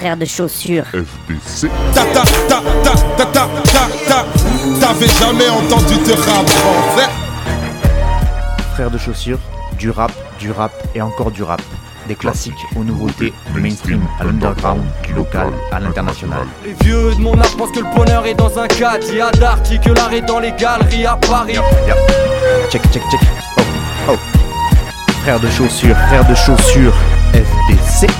frères de chaussures. FDC. Ta ta ta ta ta ta ta ta. T'avais jamais entendu de rap français Frères de chaussures, du rap, du rap et encore du rap. Des classiques aux nouveautés, du mainstream à l'underground, du local à l'international. Les vieux de mon âge pensent que le bonheur est dans un cadre. Il y a d'Arty que l'art est dans les galeries à Paris. Check, check, check. Oh, oh. Frères de chaussures, frères de chaussures, FDC.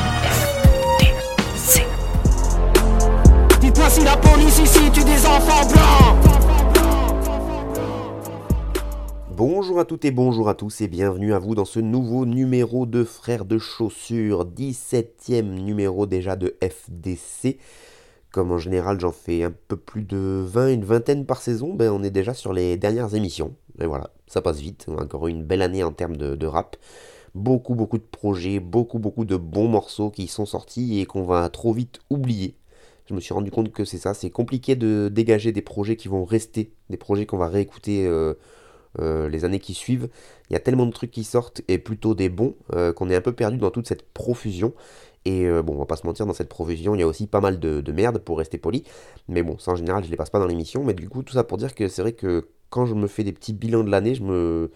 Bonjour à toutes et bonjour à tous et bienvenue à vous dans ce nouveau numéro de Frères de Chaussures, 17ème numéro déjà de FDC. Comme en général j'en fais un peu plus de 20, une vingtaine par saison, ben on est déjà sur les dernières émissions. Et voilà, ça passe vite, encore une belle année en termes de, de rap. Beaucoup beaucoup de projets, beaucoup beaucoup de bons morceaux qui sont sortis et qu'on va trop vite oublier. Je me suis rendu compte que c'est ça, c'est compliqué de dégager des projets qui vont rester, des projets qu'on va réécouter euh, euh, les années qui suivent. Il y a tellement de trucs qui sortent et plutôt des bons euh, qu'on est un peu perdu dans toute cette profusion. Et euh, bon, on va pas se mentir, dans cette profusion, il y a aussi pas mal de, de merde pour rester poli. Mais bon, ça en général, je les passe pas dans l'émission. Mais du coup, tout ça pour dire que c'est vrai que quand je me fais des petits bilans de l'année, je me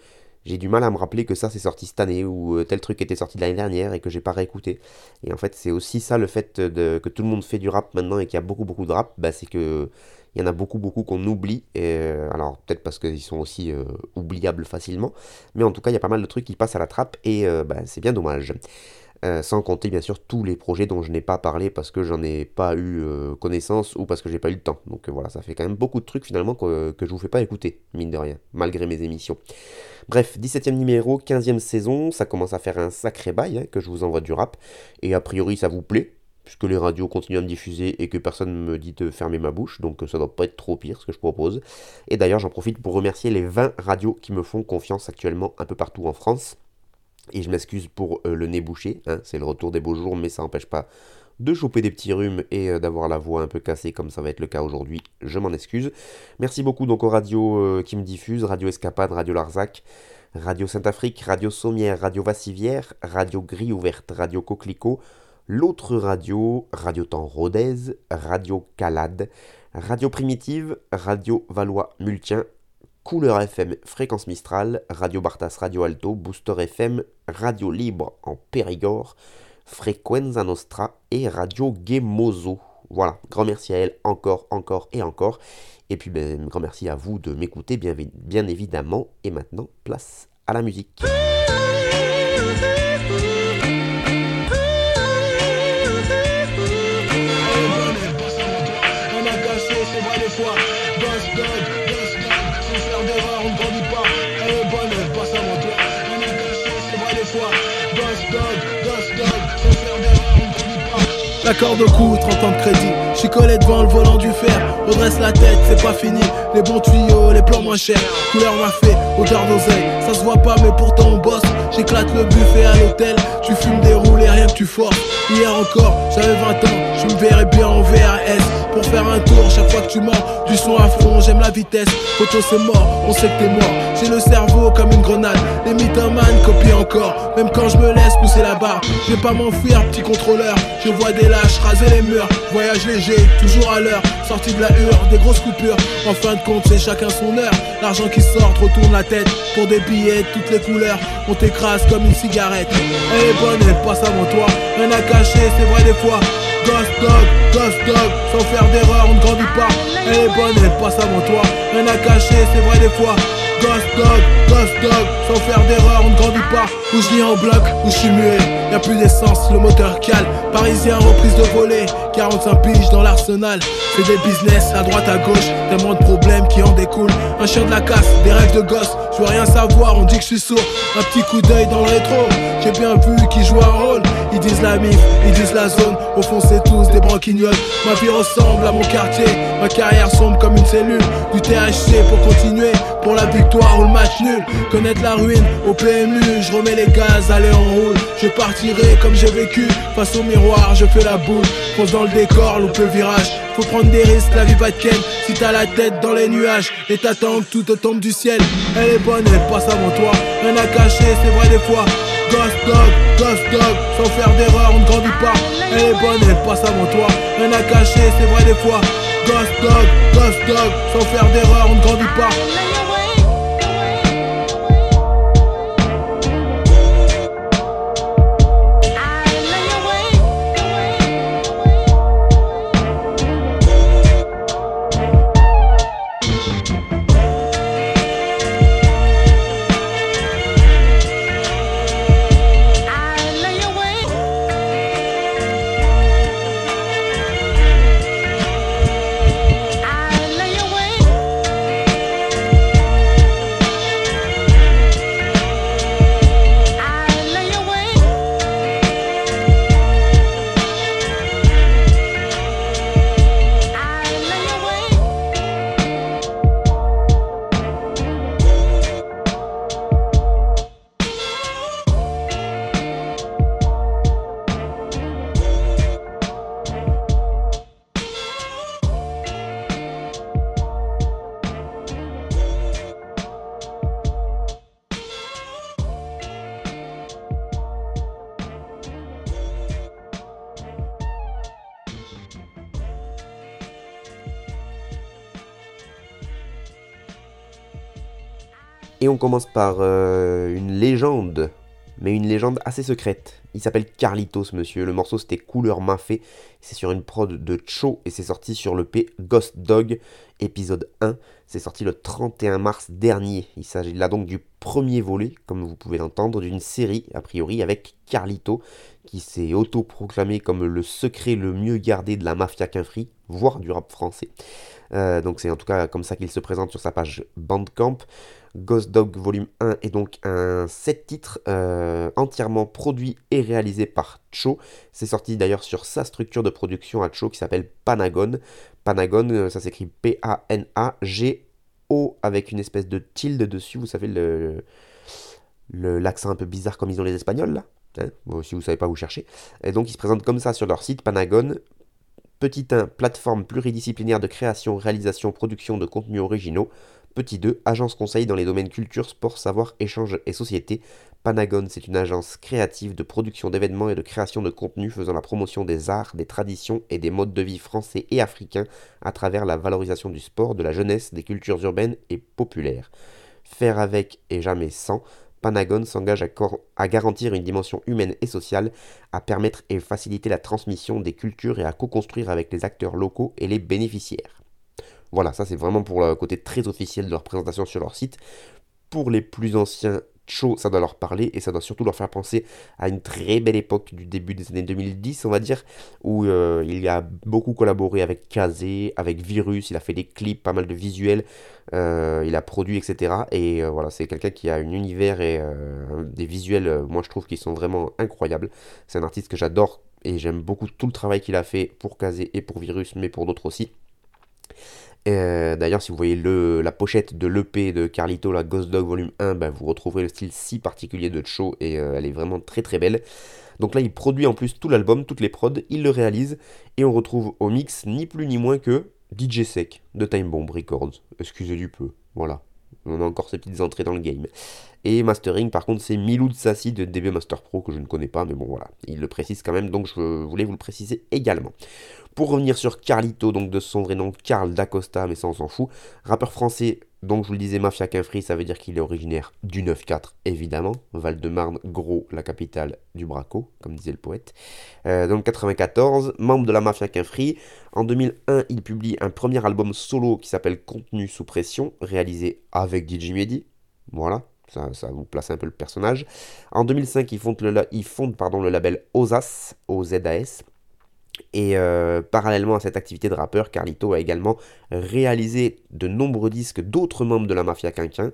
j'ai du mal à me rappeler que ça c'est sorti cette année ou tel truc était sorti de l'année dernière et que j'ai pas réécouté. Et en fait, c'est aussi ça le fait de, que tout le monde fait du rap maintenant et qu'il y a beaucoup beaucoup de rap, bah, c'est que il y en a beaucoup beaucoup qu'on oublie. Euh, alors peut-être parce qu'ils sont aussi euh, oubliables facilement, mais en tout cas il y a pas mal de trucs qui passent à la trappe et euh, bah, c'est bien dommage. Sans compter bien sûr tous les projets dont je n'ai pas parlé parce que j'en ai pas eu connaissance ou parce que j'ai pas eu le temps. Donc voilà, ça fait quand même beaucoup de trucs finalement que, je vous fais pas écouter, mine de rien, malgré mes émissions. Bref, 17ème numéro, 15ème saison, ça commence à faire un sacré bail hein, que je vous envoie du rap. Et a priori ça vous plaît, puisque les radios continuent à me diffuser et que personne ne me dit de fermer ma bouche, donc ça doit pas être trop pire ce que je propose. Et d'ailleurs j'en profite pour remercier les 20 radios qui me font confiance actuellement un peu partout en France. Et je m'excuse pour euh, le nez bouché, hein, c'est le retour des beaux jours, mais ça n'empêche pas de choper des petits rhumes et euh, d'avoir la voix un peu cassée comme ça va être le cas aujourd'hui, je m'en excuse. Merci beaucoup donc aux radios euh, qui me diffusent, Radio Escapade, Radio Larzac, Radio Saint-Afrique, Radio Sommière, Radio Vassivière, Radio Grille Ouverte, Radio Coquelicot, l'autre radio, Radio Temps Rodez, Radio Calade, Radio Primitive, Radio Valois Multien, Couleur FM, Fréquence Mistral, Radio Bartas, Radio Alto, Booster FM, Radio Libre en Périgord, Frequenza Nostra et Radio Gemozo. Voilà, grand merci à elle encore, encore et encore. Et puis, ben, grand merci à vous de m'écouter, bien, bien évidemment. Et maintenant, place à la musique. Corde au cou, 30 ans de crédit. J'suis collé devant le volant du fer. Redresse la tête, c'est pas fini. Les bons tuyaux, les plans moins chers. Couleur m'a fait, odeur d'oseille. Ça se voit pas, mais pourtant on bosse. J'éclate le buffet à l'hôtel. Tu fumes des roules et rien que tu forces. Hier encore, j'avais 20 ans. Je me verrais bien en VRS. Pour faire un tour, chaque fois que tu mens, du son à fond, j'aime la vitesse. Photo c'est mort, on sait que t'es mort. J'ai le cerveau comme une grenade. Les mythomanes copient encore. Même quand je me laisse pousser la barre, je vais pas m'enfuir, petit contrôleur. Je vois des lâches raser les murs. Voyage toujours à l'heure. Sortie de la hure, des grosses coupures. En fin de compte, c'est chacun son heure. L'argent qui sort, retourne la tête. Pour des billets de toutes les couleurs, on t'écrase comme une cigarette. Elle est elle passe avant toi. Rien à cacher, c'est vrai des fois. Ghost dog, ghost dog, sans faire d'erreur, on ne grandit pas. Elle est bonne, elle passe avant toi. Rien à cacher, c'est vrai des fois. Ghost dog, ghost dog, sans faire d'erreur, on ne grandit pas. Où je lis en bloc, où je suis muet. Y'a plus d'essence, le moteur cale. Parisien, reprise de volée. 45 piges dans l'arsenal. Fais des business à droite, à gauche. Tellement de problèmes qui en découlent. Un chien de la casse, des rêves de gosse. Je veux rien savoir, on dit que je suis sourd. Un petit coup d'œil dans le rétro. J'ai bien vu qui joue un rôle. Ils disent la mif, ils disent la zone. Au fond, c'est tous des branquignoles. Ma vie ressemble à mon quartier. Ma carrière sombre comme une cellule. Du THC pour continuer. Pour la victoire ou le match nul. Connaître la ruine au PMU. Je remets les gaz, allez en roule. Je partirai comme j'ai vécu. Face au miroir, je fais la boule. Fonce dans le décor, loupe le virage. Faut prendre des risques, la vie va de ken. Si t'as la tête dans les nuages et t'attends que tout te tombe du ciel. Elle est bonne, elle passe avant toi. Rien à cacher, c'est vrai des fois. Ghost Dog, Ghost Dog, sans faire d'erreur, on ne grandit pas. Elle est bonne, elle passe avant toi. Rien à cacher, c'est vrai des fois. Ghost Dog, Ghost Dog, sans faire d'erreur, on ne grandit pas. Et on commence par euh, une légende, mais une légende assez secrète. Il s'appelle Carlitos, monsieur. Le morceau c'était Couleur Mafé. C'est sur une prod de Cho et c'est sorti sur le P Ghost Dog, épisode 1. C'est sorti le 31 mars dernier. Il s'agit là donc du premier volet, comme vous pouvez l'entendre, d'une série, a priori, avec Carlito, qui s'est autoproclamé comme le secret le mieux gardé de la mafia quinfri, voire du rap français. Euh, donc c'est en tout cas comme ça qu'il se présente sur sa page Bandcamp. Ghost Dog Volume 1 est donc un 7 titres euh, entièrement produit et réalisé par Cho. C'est sorti d'ailleurs sur sa structure de production à Cho qui s'appelle Panagon. Panagon, euh, ça s'écrit P-A-N-A-G-O avec une espèce de tilde dessus, vous savez, le, l'accent un peu bizarre comme ils ont les Espagnols là. Hein si vous savez pas, vous cherchez. Et donc ils se présentent comme ça sur leur site Panagon. Petit 1, plateforme pluridisciplinaire de création, réalisation, production de contenus originaux. Petit 2, agence conseil dans les domaines culture, sport, savoir, échange et société. Panagon, c'est une agence créative de production d'événements et de création de contenus faisant la promotion des arts, des traditions et des modes de vie français et africains à travers la valorisation du sport, de la jeunesse, des cultures urbaines et populaires. Faire avec et jamais sans, Panagon s'engage à, garantir une dimension humaine et sociale, à permettre et faciliter la transmission des cultures et à co-construire avec les acteurs locaux et les bénéficiaires. Voilà, ça c'est vraiment pour le côté très officiel de leur présentation sur leur site. Pour les plus anciens Cho, ça doit leur parler et ça doit surtout leur faire penser à une très belle époque du début des années 2010, on va dire, où euh, il a beaucoup collaboré avec Kazé, avec Virus, il a fait des clips, pas mal de visuels, euh, il a produit, etc. Et euh, voilà, c'est quelqu'un qui a un univers et des visuels, moi je trouve qu'ils sont vraiment incroyables. C'est un artiste que j'adore et j'aime beaucoup tout le travail qu'il a fait pour Kazé et pour Virus, mais pour d'autres aussi. Euh, d'ailleurs, si vous voyez la pochette de l'EP de Carlito, la Ghost Dog Volume 1, ben, vous retrouverez le style si particulier de Cho et euh, elle est vraiment très très belle. Donc là, il produit en plus tout l'album, toutes les prods, il le réalise et on retrouve au mix ni plus ni moins que DJ Sec de Time Bomb Records. Excusez du peu, voilà. On a encore ces petites entrées dans le game. Et mastering, par contre, c'est Milou Sassi de DB Master Pro que je ne connais pas, mais bon voilà, il le précise quand même, donc je voulais vous le préciser également. Pour revenir sur Carlito, donc de son vrai nom, Carl D'Acosta, mais ça on s'en fout. Rappeur français, donc je vous le disais, Mafia Quinfri, ça veut dire qu'il est originaire du 9-4, évidemment. Val-de-Marne, gros, la capitale du Braco, comme disait le poète. Euh, donc 94, membre de la Mafia Quinfri. En 2001, il publie un premier album solo qui s'appelle Contenu sous pression, réalisé avec DJ Mehdi. Voilà, ça, vous place un peu le personnage. En 2005, il fonde le, il fonde, pardon, label OZAS, OZAS. Et euh, parallèlement à cette activité de rappeur, Carlito a également réalisé de nombreux disques d'autres membres de la mafia quinquin,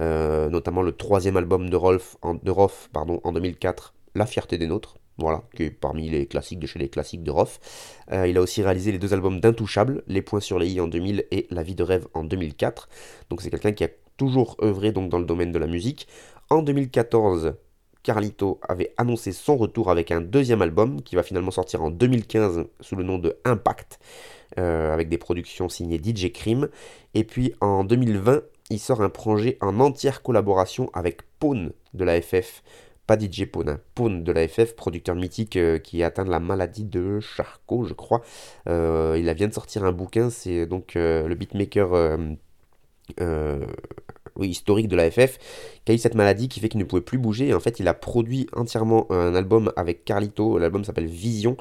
euh, notamment le troisième album de Rolf en, de Rof, pardon, en 2004, La fierté des nôtres, voilà, qui est parmi les classiques de chez les classiques de Rof. Euh, il a aussi réalisé les deux albums d'Intouchable, Les Points sur les i en 2000 et La vie de rêve en 2004. Donc c'est quelqu'un qui a toujours œuvré donc, dans le domaine de la musique. En 2014, Carlito avait annoncé son retour avec un deuxième album qui va finalement sortir en 2015 sous le nom de Impact, euh, avec des productions signées DJ Cream. Et puis en 2020, il sort un projet en entière collaboration avec Pawn de la FF. pas DJ Pone, hein, Pone de la FF, producteur mythique euh, qui a atteint la maladie de Charcot, je crois. Euh, il vient de sortir un bouquin, c'est donc le beatmaker historique de la FF qui a eu cette maladie qui fait qu'il ne pouvait plus bouger. Et en fait, il a produit entièrement un album avec Carlito. L'album s'appelle Vision.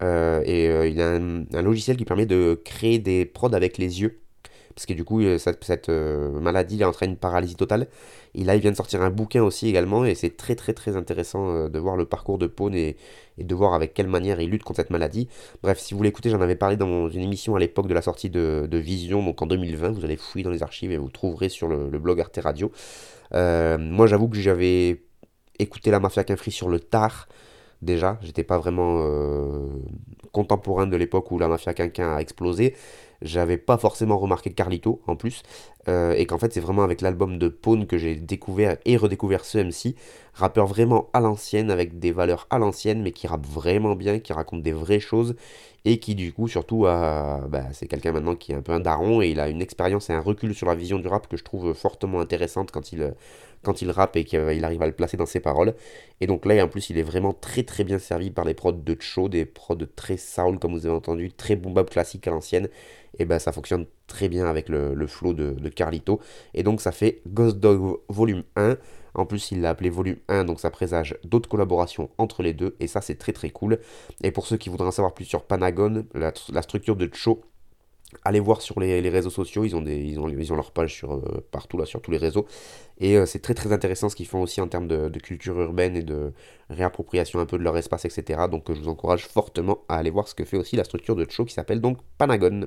et il a un, logiciel qui permet de créer des prods avec les yeux parce que du coup, euh, cette, euh, maladie entraîne une paralysie totale. Et là, il vient de sortir un bouquin aussi également, et c'est très très très intéressant euh, de voir le parcours de Pone et, de voir avec quelle manière il lutte contre cette maladie. Bref, si vous voulez écouter, j'en avais parlé dans une émission à l'époque de la sortie de, Vision, donc en 2020, vous allez fouiller dans les archives et vous trouverez sur le, blog Arte Radio. moi, j'avoue que j'avais écouté la Mafia Quinfri sur le tard déjà. J'étais pas vraiment contemporain de l'époque où la mafia quinquin a explosé. J'avais pas forcément remarqué Carlito en plus, euh, et qu'en fait c'est vraiment avec l'album de Pone que j'ai découvert et redécouvert ce MC, rappeur vraiment à l'ancienne, avec des valeurs à l'ancienne, mais qui rappe vraiment bien, qui raconte des vraies choses, et qui du coup surtout bah, c'est quelqu'un maintenant qui est un peu un daron, et il a une expérience et un recul sur la vision du rap que je trouve fortement intéressante quand il, quand il rappe et qu'il arrive à le placer dans ses paroles. Et donc là, en plus, il est vraiment très très bien servi par les prods de Cho, des prods très soul comme vous avez entendu, très boom bap classique à l'ancienne et ben ça fonctionne très bien avec le, flow de, Carlito. Et donc ça fait Ghost Dog Volume 1. En plus, il l'a appelé Volume 1, donc ça présage d'autres collaborations entre les deux, et ça c'est très très cool. Et pour ceux qui voudraient en savoir plus sur Panagon, la, structure de Cho, allez voir sur les, réseaux sociaux, ils ont, des, ils leur page sur, euh, partout là, sur tous les réseaux. Et euh, c'est très très intéressant ce qu'ils font aussi en termes de, culture urbaine et de réappropriation un peu de leur espace, etc. Donc euh, je vous encourage fortement à aller voir ce que fait aussi la structure de Cho qui s'appelle donc Panagon.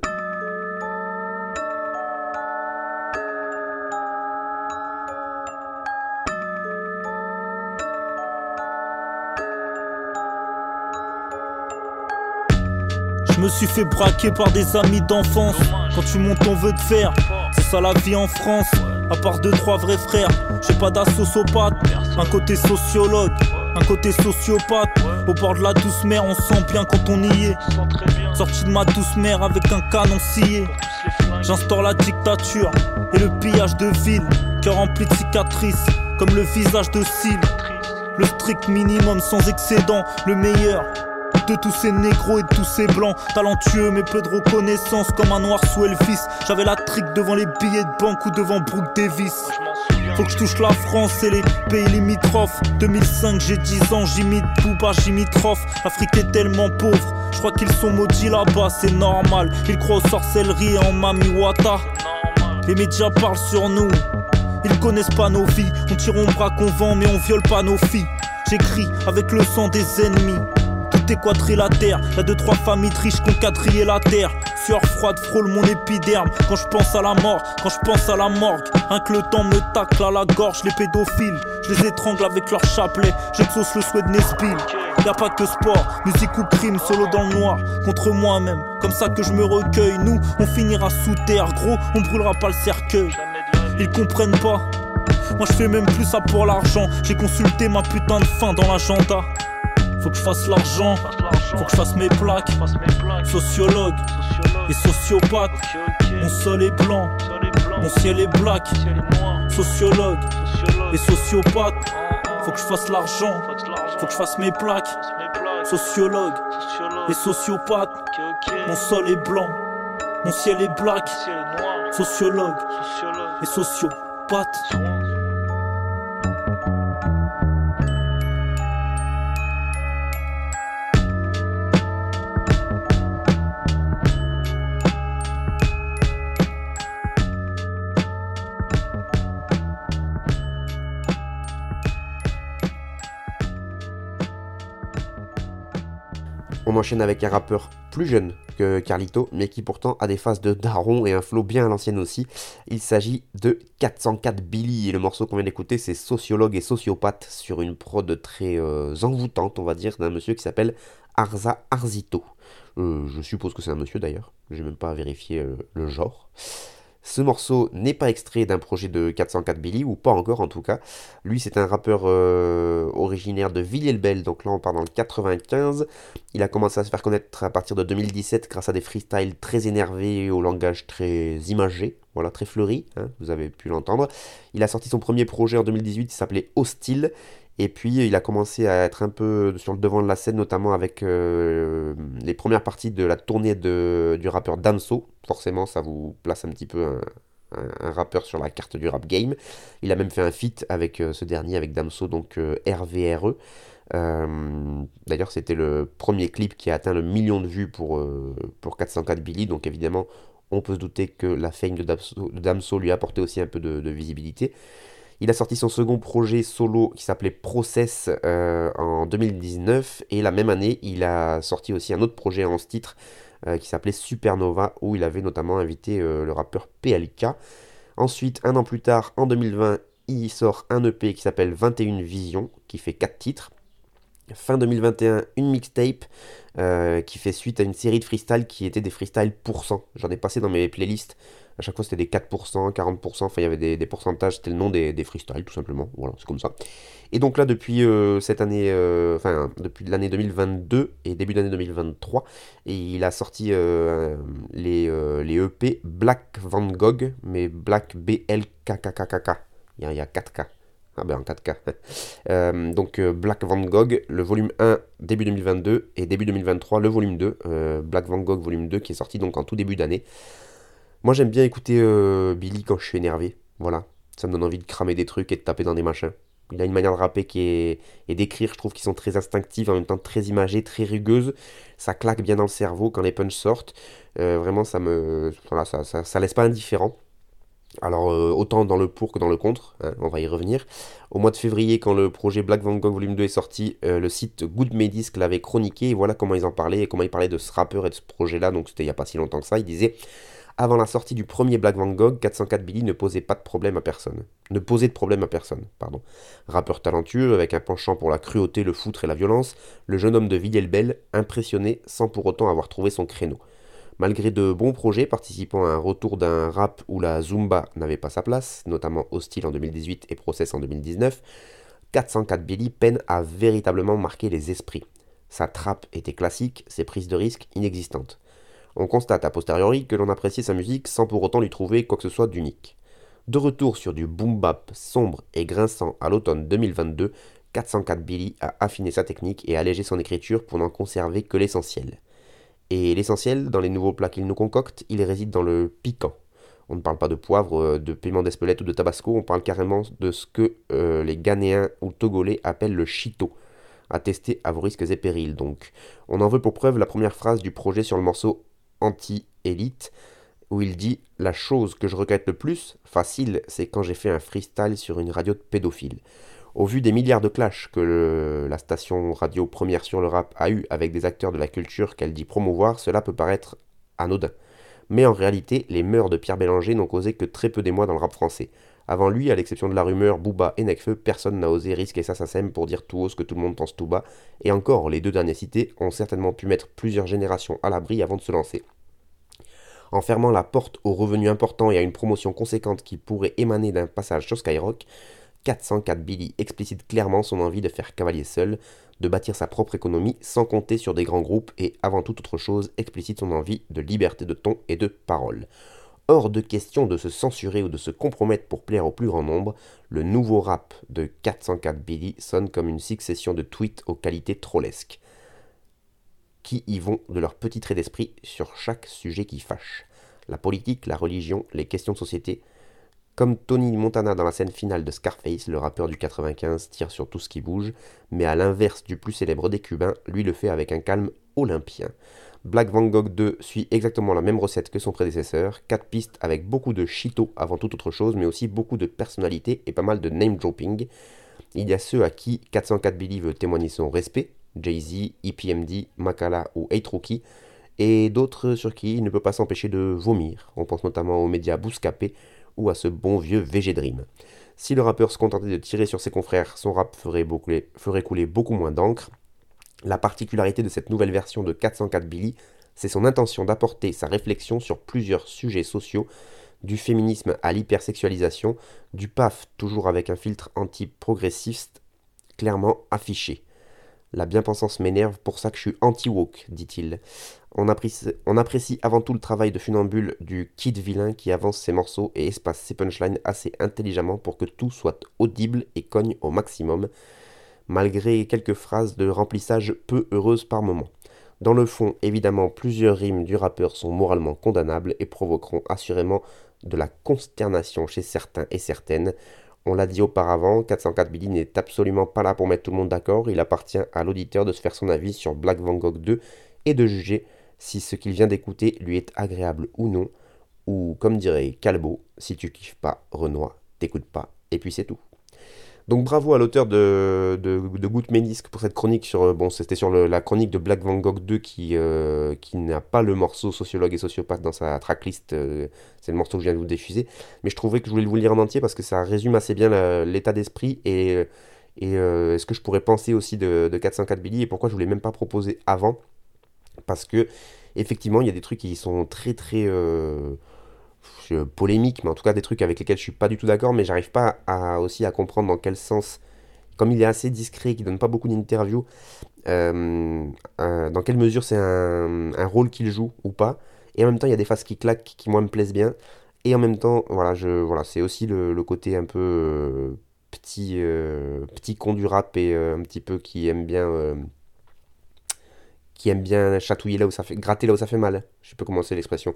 Suis fait braquer par des amis d'enfance. Quand tu montes, on veut te faire. C'est ça la vie en France. À part deux, trois vrais frères. J'ai pas d'associopathe. Un côté sociologue, un côté sociopathe. Au bord de la douce mer, on sent bien quand on y est. Sorti de ma douce mer avec un canon scié. J'instaure la dictature et le pillage de ville. Cœur rempli de cicatrices, comme le visage de Syl. Le strict minimum sans excédent, le meilleur de tous ces négros et de tous ces blancs talentueux mais peu de reconnaissance comme un noir sous Elvis. J'avais la trique devant les billets de banque ou devant Brooke Davis. Faut que je touche la France et les pays limitrophes. 2005, j'ai 10 ans, j'imite Booba, j'imitrof. L'Afrique est tellement pauvre, je crois qu'ils sont maudits là-bas, c'est normal. Ils croient aux sorcelleries en Mamiwata. Les médias parlent sur nous, ils connaissent pas nos vies. On tire, on bras qu'on vend, mais on viole pas nos filles. J'écris avec le sang des ennemis équatrer la terre. Y'a deux, trois familles triches qui ont quadrillé la terre. Sueur froide frôle mon épiderme quand je pense à la mort, quand je pense à la morgue. Un que le temps me tacle à la gorge, les pédophiles. Je les étrangle avec leur chapelet, j'exauce le souhait de Nesbill. Y'a pas que sport, musique ou crime, solo dans le noir, contre moi-même. Comme ça que je me recueille, nous, on finira sous terre, gros, on brûlera pas le cercueil. Ils comprennent pas. Moi je fais même plus ça pour l'argent. J'ai consulté ma putain de fin dans l'agenda. Faut que je fasse l'argent, faut que je fasse mes plaques. Sociologue et sociopathe. Mon sol est blanc, mon ciel est black. Sociologue et sociopathe. Faut que je fasse l'argent, faut que je fasse mes plaques. Sociologue et sociopathe. Mon sol est blanc, mon ciel est black. Sociologue et sociopathe. On enchaîne avec un rappeur plus jeune que Carlito, mais qui pourtant a des phases de daron et un flow bien à l'ancienne aussi. Il s'agit de 404 Billy, et le morceau qu'on vient d'écouter, c'est Sociologue et Sociopathe, sur une prod très euh, envoûtante, on va dire, d'un monsieur qui s'appelle Arza Arzito. Euh, je suppose que c'est un monsieur d'ailleurs, j'ai même pas vérifié euh, le genre. Ce morceau n'est pas extrait d'un projet de 404 Billy, ou pas encore en tout cas. Lui, c'est un rappeur euh, originaire de Villiers-le-Bel, donc là on part dans le 95. Il a commencé à se faire connaître à partir de 2017 grâce à des freestyles très énervés au langage très imagé, voilà, très fleuri, hein, vous avez pu l'entendre. Il a sorti son premier projet en 2018, il s'appelait Hostile, Et puis il a commencé à être un peu sur le devant de la scène, notamment avec euh, les premières parties de la tournée de, du rappeur Damso. Forcément, ça vous place un petit peu un, un- rappeur sur la carte du rap game. Il a même fait un feat avec euh, ce dernier, avec Damso, donc euh, RVRE. Euh, D'ailleurs, c'était le premier clip qui a atteint le million de vues pour, pour 404 Billy. Donc évidemment, on peut se douter que la fame de Damso, lui a apporté aussi un peu de visibilité. Il a sorti son second projet solo qui s'appelait Process euh, en 2019 et la même année il a sorti aussi un autre projet en ce titre euh, qui s'appelait Supernova où il avait notamment invité euh, le rappeur PLK. Ensuite, un an plus tard, en 2020, il sort un EP qui s'appelle 21 Visions qui fait 4 titres. Fin 2021, une mixtape qui fait suite à une série de freestyles qui étaient des freestyles pourcents. J'en ai passé dans mes playlists. À chaque fois, c'était des 4%, 40%. Enfin, il y avait des, pourcentages. C'était le nom des, des freestyles, tout simplement. Voilà, c'est comme ça. Et donc là, depuis euh, cette année, euh, enfin, depuis l'année 2022 et début d'année 2023, et il a sorti euh, les, les EP Black Van Gogh, mais Black B-L-K-K-K-K. Il y a, il y a 4K. Ah ben en 4K. Euh, donc Black Van Gogh, le volume 1 début 2022 et début 2023 le volume 2, euh, Black Van Gogh volume 2 qui est sorti donc en tout début d'année. Moi j'aime bien écouter euh, Billy quand je suis énervé, voilà. Ça me donne envie de cramer des trucs et de taper dans des machins. Il a une manière de rapper qui est... et d'écrire, je trouve, qui sont très instinctives, en même temps très imagées, très rugueuses. Ça claque bien dans le cerveau quand les punchs sortent. Euh, vraiment, ça me... Voilà, ça, ça, ça laisse pas indifférent. Alors, euh, autant dans le pour que dans le contre, hein, on va y revenir. Au mois de février, quand le projet Black Van Gogh Volume 2 est sorti, le site Good Medisc l'avait chroniqué, et voilà comment ils en parlaient, et comment ils parlaient de ce rappeur et de ce projet-là, donc c'était il n'y a pas si longtemps que ça. Ils disaient Avant la sortie du premier Black Van Gogh, 404 Billy ne posait pas de problème à personne. Ne posait de problème à personne, pardon. Rappeur talentueux, avec un penchant pour la cruauté, le foutre et la violence, le jeune homme de Villers-le-Bel, impressionné sans pour autant avoir trouvé son créneau. Malgré de bons projets participant à un retour d'un rap où la Zumba n'avait pas sa place, notamment Hostile en 2018 et Process en 2019, 404 Billy peine à véritablement marquer les esprits. Sa trappe était classique, ses prises de risque inexistantes. On constate a posteriori que l'on appréciait sa musique sans pour autant lui trouver quoi que ce soit d'unique. De retour sur du boom bap sombre et grinçant à l'automne 2022, 404 Billy a affiné sa technique et allégé son écriture pour n'en conserver que l'essentiel. Et l'essentiel, dans les nouveaux plats qu'il nous concocte, il réside dans le piquant. On ne parle pas de poivre, euh, de piment d'Espelette ou de tabasco, on parle carrément de ce que euh, les Ghanéens ou Togolais appellent le chito, à à vos risques et périls donc. On en veut pour preuve la première phrase du projet sur le morceau Anti-Élite, où il dit La chose que je regrette le plus, facile, c'est quand j'ai fait un freestyle sur une radio de pédophile. Au vu des milliards de clashs que la station radio première sur le rap a eu avec des acteurs de la culture qu'elle dit promouvoir, cela peut paraître anodin. Mais en réalité, les mœurs de Pierre Bélanger n'ont causé que très peu d'émoi dans le rap français. Avant lui, à l'exception de la rumeur Booba et Nekfeu, personne n'a osé risquer sa pour dire tout haut ce que tout le monde pense tout bas, et encore, les deux derniers cités ont certainement pu mettre plusieurs générations à l'abri avant de se lancer. En fermant la porte aux revenus importants et à une promotion conséquente qui pourrait émaner d'un passage sur Skyrock, 404 Billy explicite clairement son envie de faire cavalier seul, de bâtir sa propre économie sans compter sur des grands groupes et, avant toute autre chose, explicite son envie de liberté de ton et de parole. Hors de question de se censurer ou de se compromettre pour plaire au plus grand nombre, le nouveau rap de 404 Billy sonne comme une succession de tweets aux qualités trollesques, qui y vont de leur petit trait d'esprit sur chaque sujet qui fâche. La politique, la religion, les questions de société, comme Tony Montana dans la scène finale de Scarface, le rappeur du 95 tire sur tout ce qui bouge, mais à l'inverse du plus célèbre des Cubains, lui le fait avec un calme olympien. Black Van Gogh 2 suit exactement la même recette que son prédécesseur, 4 pistes avec beaucoup de chito avant toute autre chose, mais aussi beaucoup de personnalité et pas mal de name dropping. Il y a ceux à qui 404 Billy veut témoigner son respect, Jay-Z, EPMD, Makala ou Eight Rookie, et d'autres sur qui il ne peut pas s'empêcher de vomir. On pense notamment aux médias Bouscapé ou à ce bon vieux VG Dream. Si le rappeur se contentait de tirer sur ses confrères, son rap ferait couler beaucoup moins d'encre. La particularité de cette nouvelle version de 404 Billy, c'est son intention d'apporter sa réflexion sur plusieurs sujets sociaux, du féminisme à l'hypersexualisation, du PAF toujours avec un filtre anti-progressiste clairement affiché. La bien-pensance m'énerve pour ça que je suis anti-woke, dit-il. On apprécie, on apprécie avant tout le travail de funambule du kid vilain qui avance ses morceaux et espace ses punchlines assez intelligemment pour que tout soit audible et cogne au maximum. Malgré quelques phrases de remplissage peu heureuses par moment. Dans le fond, évidemment, plusieurs rimes du rappeur sont moralement condamnables et provoqueront assurément de la consternation chez certains et certaines. On l'a dit auparavant, 404 Billy n'est absolument pas là pour mettre tout le monde d'accord, il appartient à l'auditeur de se faire son avis sur Black Van Gogh 2 et de juger si ce qu'il vient d'écouter lui est agréable ou non, ou comme dirait Calbo, si tu kiffes pas, Renoir, t'écoutes pas, et puis c'est tout. Donc bravo à l'auteur de, de, Ménisque pour cette chronique sur... Euh, bon, c'était sur la chronique de Black Van Gogh 2 qui, euh, qui n'a pas le morceau sociologue et sociopathe dans sa tracklist. euh, c'est le morceau que je viens de vous diffuser. Mais je trouvais que je voulais vous le lire en entier parce que ça résume assez bien l'état d'esprit et, et ce que je pourrais penser aussi de, de 404 Billy et pourquoi je voulais même pas proposer avant? Parce que effectivement, il y a des trucs qui sont très très... euh, polémiques, mais en tout cas des trucs avec lesquels je suis pas du tout d'accord, mais j'arrive pas à, aussi à comprendre dans quel sens, comme il est assez discret, qu'il donne pas beaucoup d'interviews, euh, dans quelle mesure c'est un, rôle qu'il joue ou pas. Et en même temps, il y a des phases qui claquent qui moi me plaisent bien. Et en même temps, voilà, je, voilà, c'est aussi le, côté un peu euh, petit, petit con du rap et un petit peu qui aime bien, qui aime bien chatouiller là où ça fait, gratter là où ça fait mal. Je sais pas comment c'est l'expression.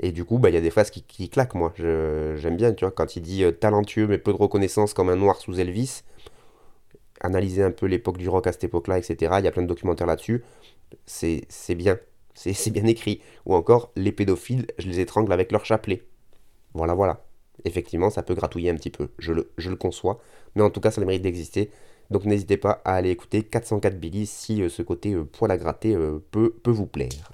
Et du coup, bah, il y a des phases qui, qui claquent, moi. J'aime bien, tu vois, quand il dit euh, talentueux mais peu de reconnaissance comme un noir sous Elvis. Analyser un peu l'époque du rock à cette époque-là, etc. Il y a plein de documentaires là-dessus. C'est bien. C'est c'est bien écrit. Ou encore, les pédophiles, je les étrangle avec leur chapelet. Voilà, voilà. Effectivement, ça peut gratouiller un petit peu. Je le, je le conçois. Mais en tout cas, ça a le mérite d'exister. Donc n'hésitez pas à aller écouter 404 Billy si euh, ce côté euh, poil à gratter euh, peut, peut vous plaire.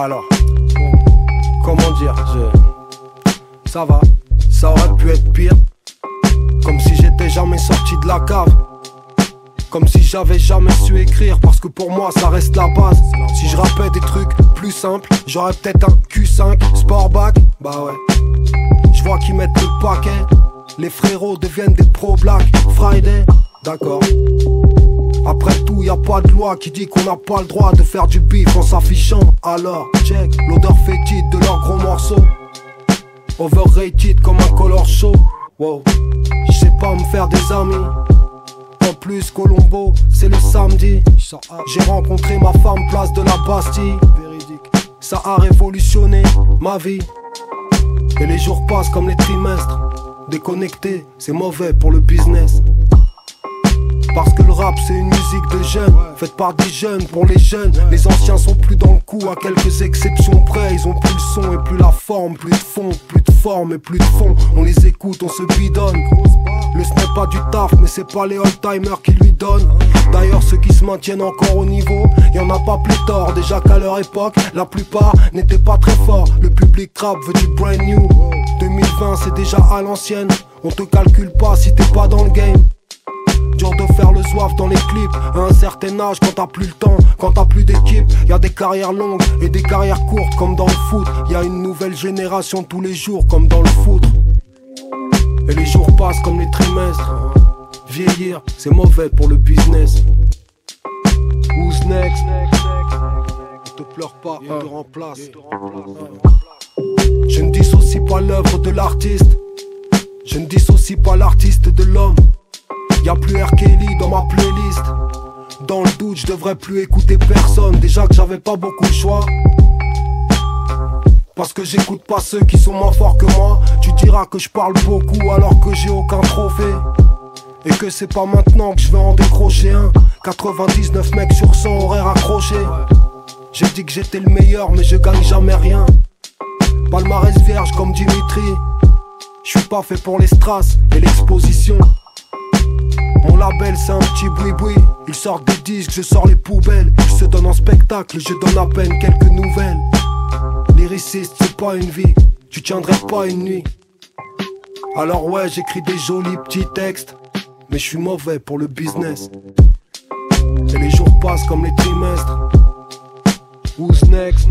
Alors, comment dire, je... ça va, ça aurait pu être pire. Comme si j'étais jamais sorti de la cave. Comme si j'avais jamais su écrire, parce que pour moi ça reste la base. Si je rappais des trucs plus simples, j'aurais peut-être un Q5 Sportback. Bah ouais. Je vois qu'ils mettent le paquet. Les frérots deviennent des pro Black Friday. D'accord. Après tout, y a pas de loi qui dit qu'on n'a pas le droit de faire du bif en s'affichant. Alors, check l'odeur fétide de leurs gros morceaux. Overrated comme un color show. Wow, je sais pas me faire des amis. En plus, Colombo, c'est le samedi. J'ai rencontré ma femme place de la Bastille. Ça a révolutionné ma vie. Et les jours passent comme les trimestres. Déconnecté, c'est mauvais pour le business. Parce que le rap c'est une musique de jeunes, faite par des jeunes pour les jeunes. Les anciens sont plus dans le coup, à quelques exceptions près. Ils ont plus le son et plus la forme, plus de fond, plus de forme et plus de fond. On les écoute, on se bidonne. Le ce n'est pas du taf, mais c'est pas les old-timers qui lui donnent. D'ailleurs, ceux qui se maintiennent encore au niveau, y en a pas pléthore. Déjà qu'à leur époque, la plupart n'étaient pas très forts. Le public rap veut du brand new. 2020, c'est déjà à l'ancienne. On te calcule pas si t'es pas dans le game. Dur de faire le soif dans les clips. À un certain âge quand t'as plus le temps Quand t'as plus d'équipe Y a des carrières longues et des carrières courtes comme dans le foot. Y a une nouvelle génération tous les jours comme dans le foot. Et les jours passent comme les trimestres. Vieillir c'est mauvais pour le business. Who's next? Ne te pleure pas, on te remplace. Je ne dissocie pas l'œuvre de l'artiste. Je ne dissocie pas l'artiste de l'homme Y'a plus R. Dans ma playlist. Dans le doute, je devrais plus écouter personne. Déjà que j'avais pas beaucoup de choix. Parce que j'écoute pas ceux qui sont moins forts que moi. Tu diras que je parle beaucoup alors que j'ai aucun trophée. Et que c'est pas maintenant que je vais en décrocher un. 99 mecs sur 100 auraient raccroché. J'ai dit que j'étais le meilleur, mais je gagne jamais rien. Palmarès vierge comme Dimitri. Je suis pas fait pour les strass et l'exposition. Mon label c'est un petit boui-boui Il sort des disques, je sors les poubelles. Il se donne en spectacle, je donne à peine quelques nouvelles. Lyriciste c'est pas une vie. Tu tiendrais pas une nuit. Alors ouais j'écris des jolis petits textes. Mais je suis mauvais pour le business. Et les jours passent comme les trimestres. Who's next?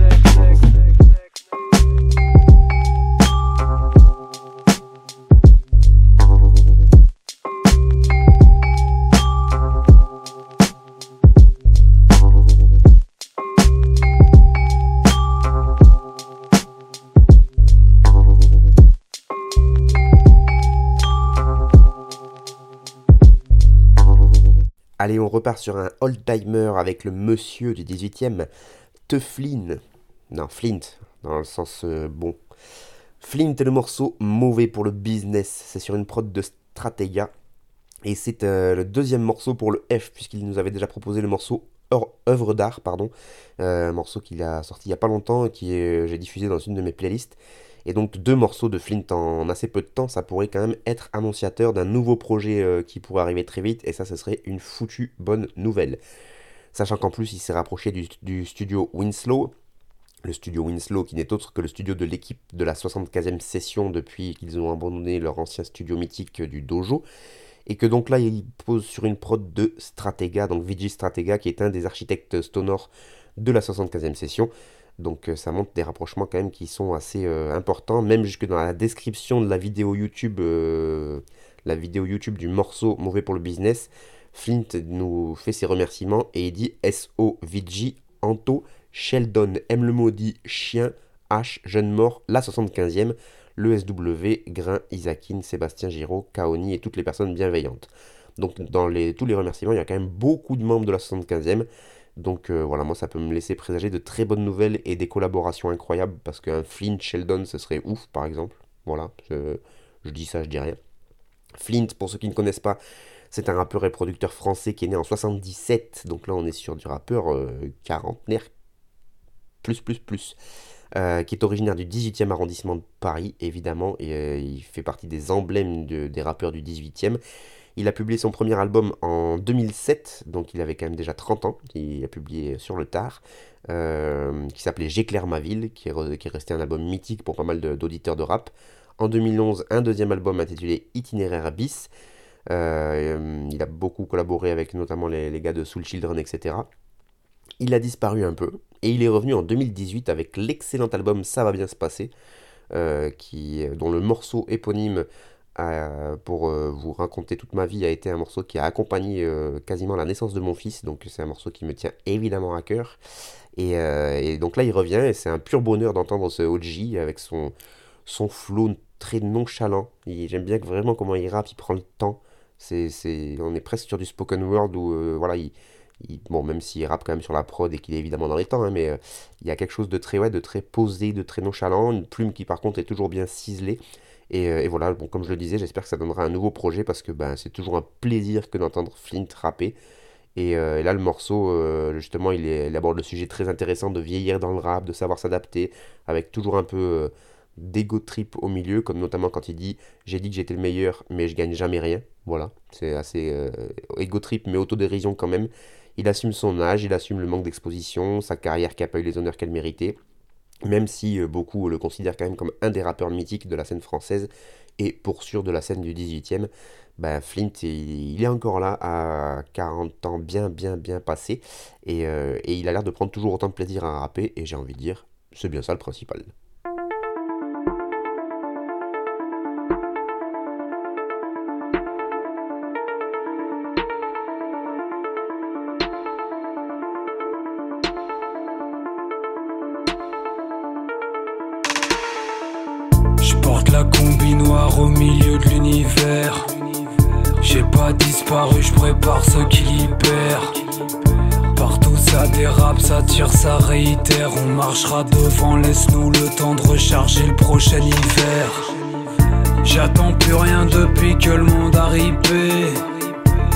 On repart sur un old-timer avec le monsieur du 18ème, Teflin. Non, Flint, dans le sens euh, bon. Flint est le morceau mauvais pour le business. C'est sur une prod de Stratega. Et c'est euh, le deuxième morceau pour le F, puisqu'il nous avait déjà proposé le morceau œuvre d'art, pardon, euh, un morceau qu'il a sorti il n'y a pas longtemps et que j'ai diffusé dans une de mes playlists. Et donc deux morceaux de Flint en assez peu de temps, ça pourrait quand même être annonciateur d'un nouveau projet euh, qui pourrait arriver très vite, et ça, ce serait une foutue bonne nouvelle. Sachant qu'en plus, il s'est rapproché du, studio Winslow, le studio Winslow qui n'est autre que le studio de l'équipe de la 75e session depuis qu'ils ont abandonné leur ancien studio mythique du Dojo. Et que donc là, il pose sur une prod de Stratega, donc Vigi Stratega, qui est un des architectes sonores de la 75e session. Donc euh, ça montre des rapprochements quand même qui sont assez euh, importants, même jusque dans la description de la vidéo YouTube, euh, la vidéo YouTube du morceau Mauvais pour le business. Flint nous fait ses remerciements et il dit SO VG Anto Sheldon M le maudit chien H jeune mort la 75e le SW, Grain, Isakin, Sébastien Giraud, Kaoni et toutes les personnes bienveillantes. Donc dans les, tous les remerciements, il y a quand même beaucoup de membres de la 75e. Donc euh, voilà, moi ça peut me laisser présager de très bonnes nouvelles et des collaborations incroyables parce qu'un Flint Sheldon ce serait ouf par exemple. Voilà, je, dis ça, je dis rien. Flint, pour ceux qui ne connaissent pas, c'est un rappeur et producteur français qui est né en 77. Donc là on est sur du rappeur euh, quarantenaire plus plus plus. Euh, qui est originaire du 18e arrondissement de Paris, évidemment, et euh, il fait partie des emblèmes des rappeurs du 18e. Il a publié son premier album en 2007, donc il avait quand même déjà 30 ans, il a publié sur le tard, euh, qui s'appelait J'éclaire ma ville, qui est, resté un album mythique pour pas mal d'auditeurs de, rap. En 2011, un deuxième album intitulé Itinéraire bis. il a beaucoup collaboré avec notamment les gars de Soul Children, etc. Il a disparu un peu, et il est revenu en 2018 avec l'excellent album Ça va bien se passer, euh, qui, dont le morceau éponyme pour euh, vous raconter toute ma vie a été un morceau qui a accompagné euh, quasiment la naissance de mon fils, donc c'est un morceau qui me tient évidemment à cœur. Et, donc là il revient et c'est un pur bonheur d'entendre ce OG avec son, son flow très nonchalant. J'aime bien vraiment comment il rappe, il prend le temps. C'est, on est presque sur du spoken word où voilà, il, bon, même s'il rappe quand même sur la prod et qu'il est évidemment dans les temps, hein, mais euh, il y a quelque chose de très, ouais, de très posé, de très nonchalant, une plume qui par contre est toujours bien ciselée. Et, euh, voilà, bon, comme je le disais, j'espère que ça donnera un nouveau projet parce que ben, c'est toujours un plaisir que d'entendre Flint rapper. Et, euh, là, le morceau, justement, il, est, aborde le sujet très intéressant de vieillir dans le rap, de savoir s'adapter, avec toujours un peu d'ego trip au milieu, comme notamment quand il dit J'ai dit que j'étais le meilleur, mais je gagne jamais rien. Voilà, c'est assez ego trip, mais autodérision quand même. Il assume son âge, il assume le manque d'exposition, sa carrière qui n'a pas eu les honneurs qu'elle méritait, même si euh, beaucoup le considèrent quand même comme un des rappeurs mythiques de la scène française et pour sûr de la scène du 18e. Ben, Flint, il, est encore là à 40 ans bien, bien, bien passé. Et, euh, et il a l'air de prendre toujours autant de plaisir à rapper. Et j'ai envie de dire, c'est bien ça le principal. Disparu, je prépare ce qui libère. Partout ça dérape, ça tire, ça réitère. On marchera devant, laisse-nous le temps de recharger le prochain hiver. J'attends plus rien depuis que le monde a ripé.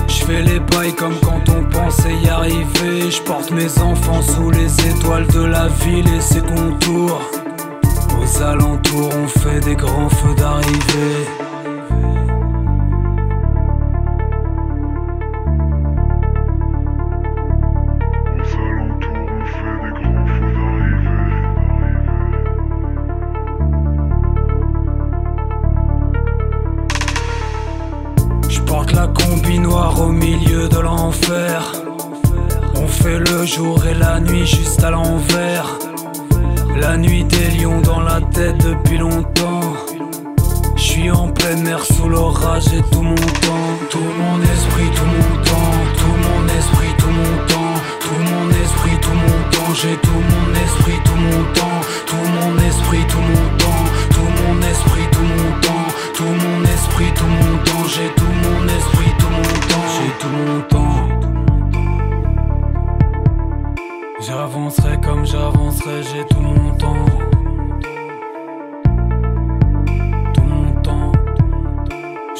Je fais les bails comme quand on pensait y arriver. Je porte mes enfants sous les étoiles de la ville et ses contours. Aux alentours, on fait des grands feux d'arrivée.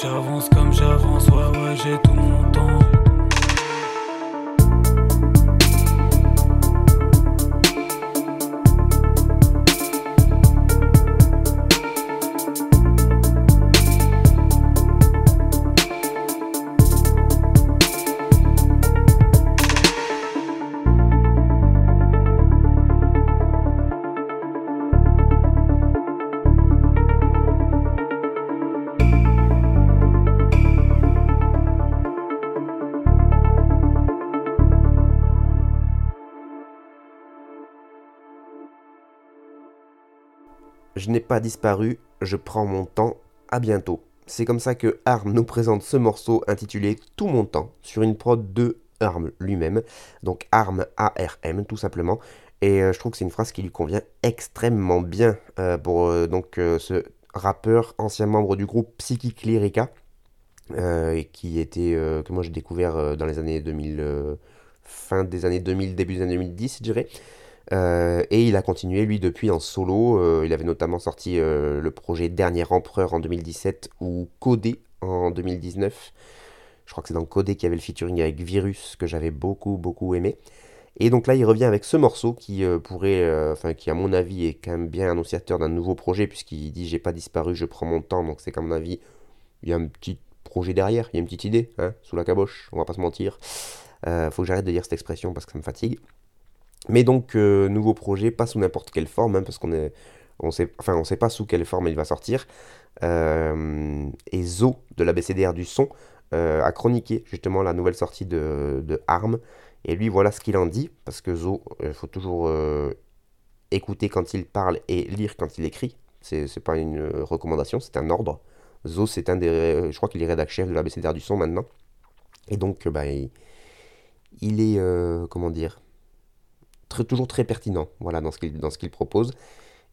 J'avance comme j'avance, ouais ouais j'ai tout mon temps. Je n'ai pas disparu, je prends mon temps, à bientôt. C'est comme ça que Arm nous présente ce morceau intitulé Tout mon temps sur une prod de Arm lui-même, donc Arm A-R-M tout simplement. Et euh, je trouve que c'est une phrase qui lui convient extrêmement bien euh, pour euh, donc ce rappeur, ancien membre du groupe Psychic Lyrica, qui était que moi j'ai découvert dans les années 2000, euh, fin des années 2000, début des années 2010, je dirais. Euh, et il a continué, lui, depuis en solo. Euh, il avait notamment sorti euh, le projet Dernier Empereur en 2017 ou Codé en 2019. Je crois que c'est dans Codé qu'il y avait le featuring avec Virus que j'avais beaucoup, beaucoup aimé. Et donc là, il revient avec ce morceau qui pourrait, enfin, qui à mon avis est quand même bien annonciateur d'un nouveau projet, puisqu'il dit J'ai pas disparu, je prends mon temps. Donc c'est qu'à mon avis, il y a un petit projet derrière, il y a une petite idée, hein, sous la caboche, on va pas se mentir. Faut que j'arrête de dire cette expression parce que ça me fatigue. Mais donc, euh, nouveau projet, pas sous n'importe quelle forme, hein, parce qu'on est, on sait, enfin, on sait pas sous quelle forme il va sortir. Euh, et Zo, de l'ABCDR du son, euh, a chroniqué justement la nouvelle sortie de, de ARM. Et lui, voilà ce qu'il en dit, parce que Zo, il faut toujours écouter quand il parle et lire quand il écrit. C'est c'est pas une recommandation, c'est un ordre. Zo, c'est un des. Je crois qu'il est rédac chef de l'ABCDR du son maintenant. Et donc, bah, il, est. comment dire toujours très pertinent voilà, dans ce qu'il propose.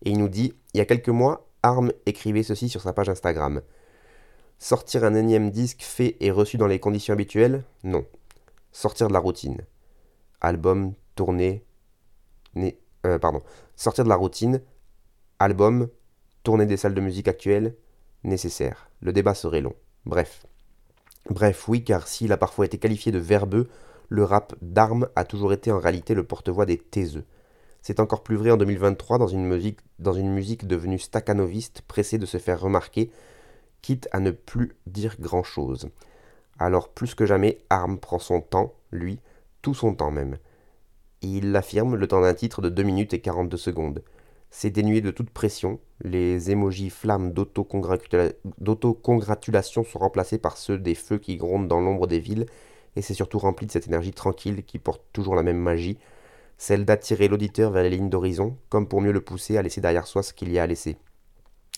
Et il nous dit il y a quelques mois, Arm écrivait ceci sur sa page Instagram. Sortir un énième disque fait et reçu dans les conditions habituelles? Non. Sortir de la routine. Album, tournée. né- euh, pardon. Sortir de la routine. Album, tournée des salles de musique actuelles. Nécessaire. Le débat serait long. Bref. Bref, oui, car s'il a parfois été qualifié de verbeux, le rap d'armes a toujours été en réalité le porte-voix des taiseux. C'est encore plus vrai en 2023 dans une musique, devenue staccanoviste, pressée de se faire remarquer, quitte à ne plus dire grand-chose. Alors plus que jamais, Arm prend son temps, lui, tout son temps même. Il l'affirme le temps d'un titre de 2 minutes et 42 secondes. C'est dénué de toute pression, les émojis flammes d'autocongratula- d'autocongratulation sont remplacés par ceux des feux qui grondent dans l'ombre des villes, et c'est surtout rempli de cette énergie tranquille qui porte toujours la même magie, celle d'attirer l'auditeur vers les lignes d'horizon, comme pour mieux le pousser à laisser derrière soi ce qu'il y a à laisser.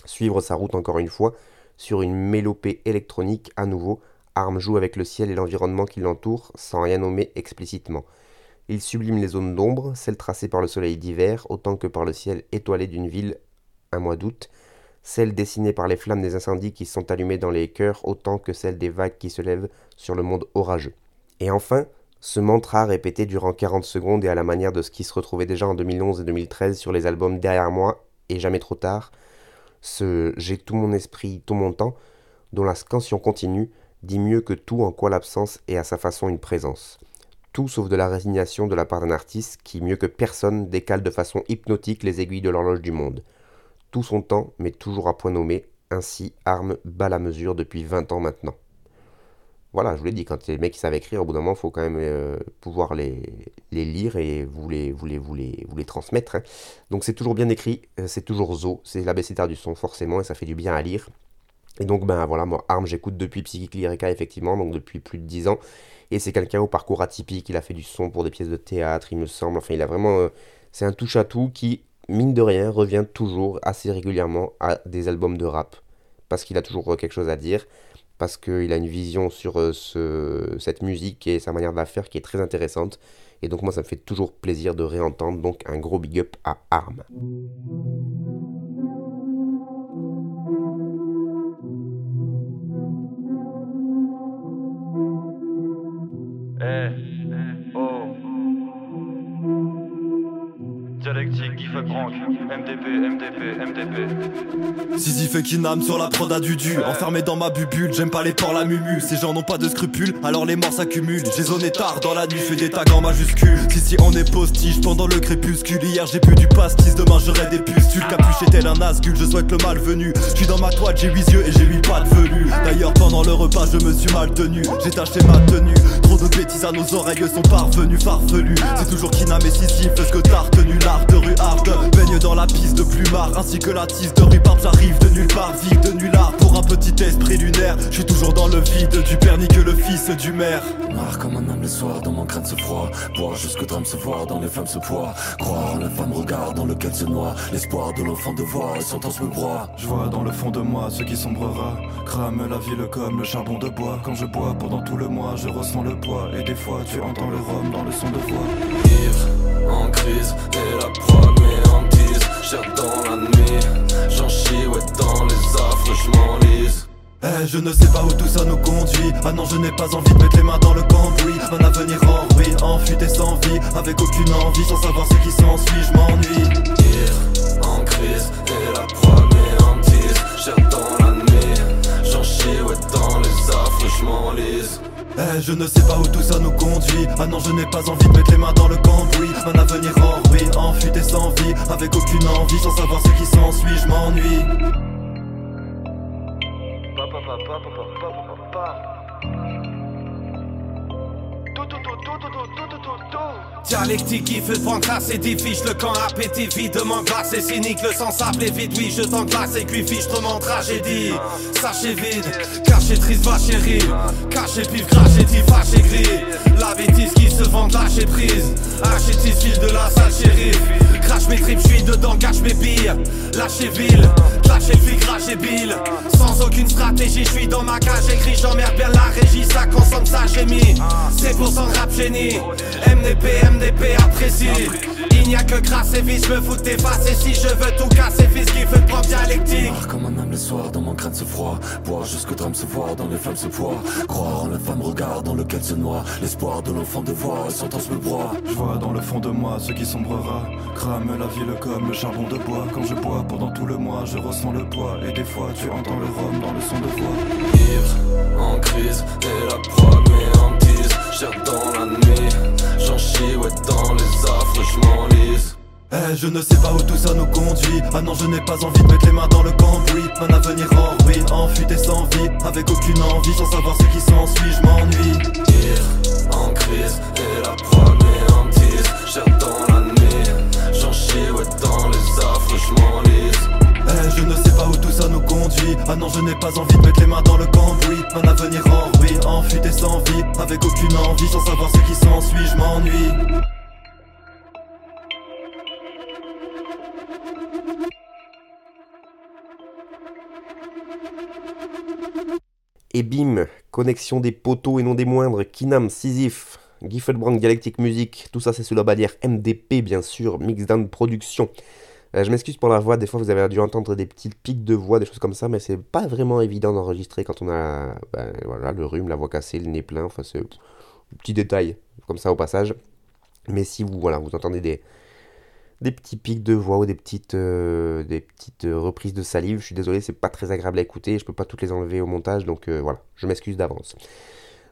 Suivre sa route encore une fois, sur une mélopée électronique à nouveau, Arm joue avec le ciel et l'environnement qui l'entoure sans rien nommer explicitement. Il sublime les zones d'ombre, celles tracées par le soleil d'hiver, autant que par le ciel étoilé d'une ville un mois d'août, celles dessinées par les flammes des incendies qui sont allumées dans les cœurs, autant que celles des vagues qui se lèvent sur le monde orageux. Et enfin, ce mantra répété durant 40 secondes et à la manière de ce qui se retrouvait déjà en 2011 et 2013 sur les albums Derrière moi et Jamais trop tard, ce J'ai tout mon esprit, tout mon temps, dont la scansion continue, dit mieux que tout en quoi l'absence est à sa façon une présence. Tout sauf de la résignation de la part d'un artiste qui, mieux que personne, décale de façon hypnotique les aiguilles de l'horloge du monde. Tout son temps, mais toujours à point nommé, ainsi arme bat la mesure depuis 20 ans maintenant. Voilà, je vous l'ai dit, quand les mecs savent écrire, au bout d'un moment, il faut quand même euh, pouvoir les, les lire et vous les, vous les, vous les, vous les transmettre. hein. Donc c'est toujours bien écrit, euh, c'est toujours zo, c'est l'abécédaire du son forcément, et ça fait du bien à lire. Et donc, ben voilà, moi, Arm, j'écoute depuis Psychic Lyrica, effectivement, donc depuis plus de 10 ans. Et c'est quelqu'un au parcours atypique, il a fait du son pour des pièces de théâtre, il me semble. Enfin, il a vraiment. euh, c'est un touche-à-tout qui, mine de rien, revient toujours assez régulièrement à des albums de rap. Parce qu'il a toujours quelque chose à dire, parce qu'il a une vision sur euh, ce- cette musique et sa manière de qui est très intéressante. Et donc, moi, ça me fait toujours plaisir de réentendre. Donc, un gros big up à Arm. Eh, Direct Galactique, Guy Branque, MDP, MDP, MDP. Zizi fait Kinam sur la prod à Dudu Enfermé dans ma bubule, j'aime pas les porcs, la mumu. Ces gens n'ont pas de scrupules, alors les morts s'accumulent. J'ai zoné tard dans la nuit, fais des tags en majuscule Si si on est postige pendant le crépuscule. Hier j'ai bu du pastis, demain j'aurai des pustules. Capuché tel un asgul, je souhaite le malvenu. Je suis dans ma toile, j'ai huit yeux et j'ai huit pas de velu D'ailleurs pendant le repas je me suis mal tenu J'ai taché ma tenue, trop de bêtises à nos oreilles sont parvenues Farfelues, c'est toujours Kinam et Fais ce que t'as retenu, de rue hard Baigne dans la piste de plumard ainsi que la tisse de rhubarbe J'arrive de nulle part, vide de nullard Pour un petit esprit lunaire, je suis toujours dans le vide Du père ni que le fils du maire. Noir comme un âme le soir, dans mon crâne se froid Boire jusqu'au drame se voir, dans les flammes se poire Croire en la femme regard dans lequel se noie L'espoir de l'enfant de voir et sentence me broie. Je vois dans le fond de moi ce qui sombrera Crame la ville comme le charbon de bois. Quand je bois pendant tout le mois, je ressens le poids Et des fois tu entends le rhum dans le son de voix. Ivre, en crise, et la prod méantise Cher dans la nuit, j'en chie, ouais dans les affres, je m'enlise eh, je ne sais pas où tout ça nous conduit. Ah non je n'ai pas envie de mettre les mains dans le cambouis. Un avenir en ruine, en fuite et sans vie. Avec aucune envie, sans savoir ce qui s'ensuit, je m'ennuie. En crise, et la méantise Cher dans la nuit, j'en chie, ouais dans les affres, je m'enlise eh, je ne sais pas où tout ça nous conduit. Ah non je n'ai pas envie de mettre les mains dans le cambouis. Un avenir en ruine, en fuite et sans vie Avec aucune envie, sans savoir ce qui s'ensuit, je m'ennuie Dialectique qui fait prendre c'est difficile Le camp appétit vide, demande glace et cynique. Le sang s'appelait vite, oui je t'englace et puis fiche trop mon tragédie. Sachez vide, caché triste va chérie. Caché pif, craché tif, fâché gris. La bêtise qui se vend lâcher prise. Haché fil de la salle shérif. Crache mes tripes, j'suis dedans, cache mes billes. Lâchez ville, lâchez le flic, cracher bill. Sans aucune stratégie, j'suis dans ma cage J'écris, j'emmerde bien la régie, ça consomme ça j'ai C'est pour son rap génie. MDP, MDP apprécie. Il n'y a que grâce et vice, me foutre tes faces Et si je veux tout casser, fils qui fait prendre dialectique Âme le soir, dans mon crâne se froid Boire jusqu'au drame se voir, dans les flammes se poire Croire en la femme regard dans lequel se noie L'espoir de l'enfant de voir, et sentence me broie Je vois dans le fond de moi ce qui sombrera Crame la ville comme le charbon de bois. Quand je bois pendant tout le mois, je ressens le poids Et des fois tu entends le rhum dans le son de voix. Ivre, en crise, et la proie méantise Cher dans la nuit, j'en chie, ouais dans les affres, je m'enlise eh, je ne sais pas où tout ça nous conduit. Ah non je n'ai pas envie de mettre les mains dans le cambouis. Un avenir en ruine, en fuite et sans vie. Avec aucune envie, sans savoir ce qui s'ensuit, je m'ennuie. Ire, en crise, et la proie méantise Cher dans la nuit, j'en chie, ouais dans les affres, je m'enlise. Eh, je ne sais pas où tout ça nous conduit. Ah non je n'ai pas envie de mettre les mains dans le cambouis. Un avenir en ruine, en fuite et sans vie. Avec aucune envie, sans savoir ce qui s'ensuit, je m'ennuie Et bim, connexion des poteaux et non des moindres, Kinam, Sisyphe, Giffelbrand Dialectic Music, tout ça c'est sous la bannière MDP bien sûr, Mixdown Production. Euh, je m'excuse pour la voix, des fois vous avez dû entendre des petites pics de voix, des choses comme ça, mais c'est pas vraiment évident d'enregistrer quand on a ben, voilà, le rhume, la voix cassée, le nez plein, enfin c'est petit détail comme ça au passage. Mais si vous, voilà, vous entendez des, des petits pics de voix ou des petites, euh, euh, reprises de salive. Je suis désolé, c'est pas très agréable à écouter. Je peux pas toutes les enlever au montage, donc euh, voilà, je m'excuse d'avance.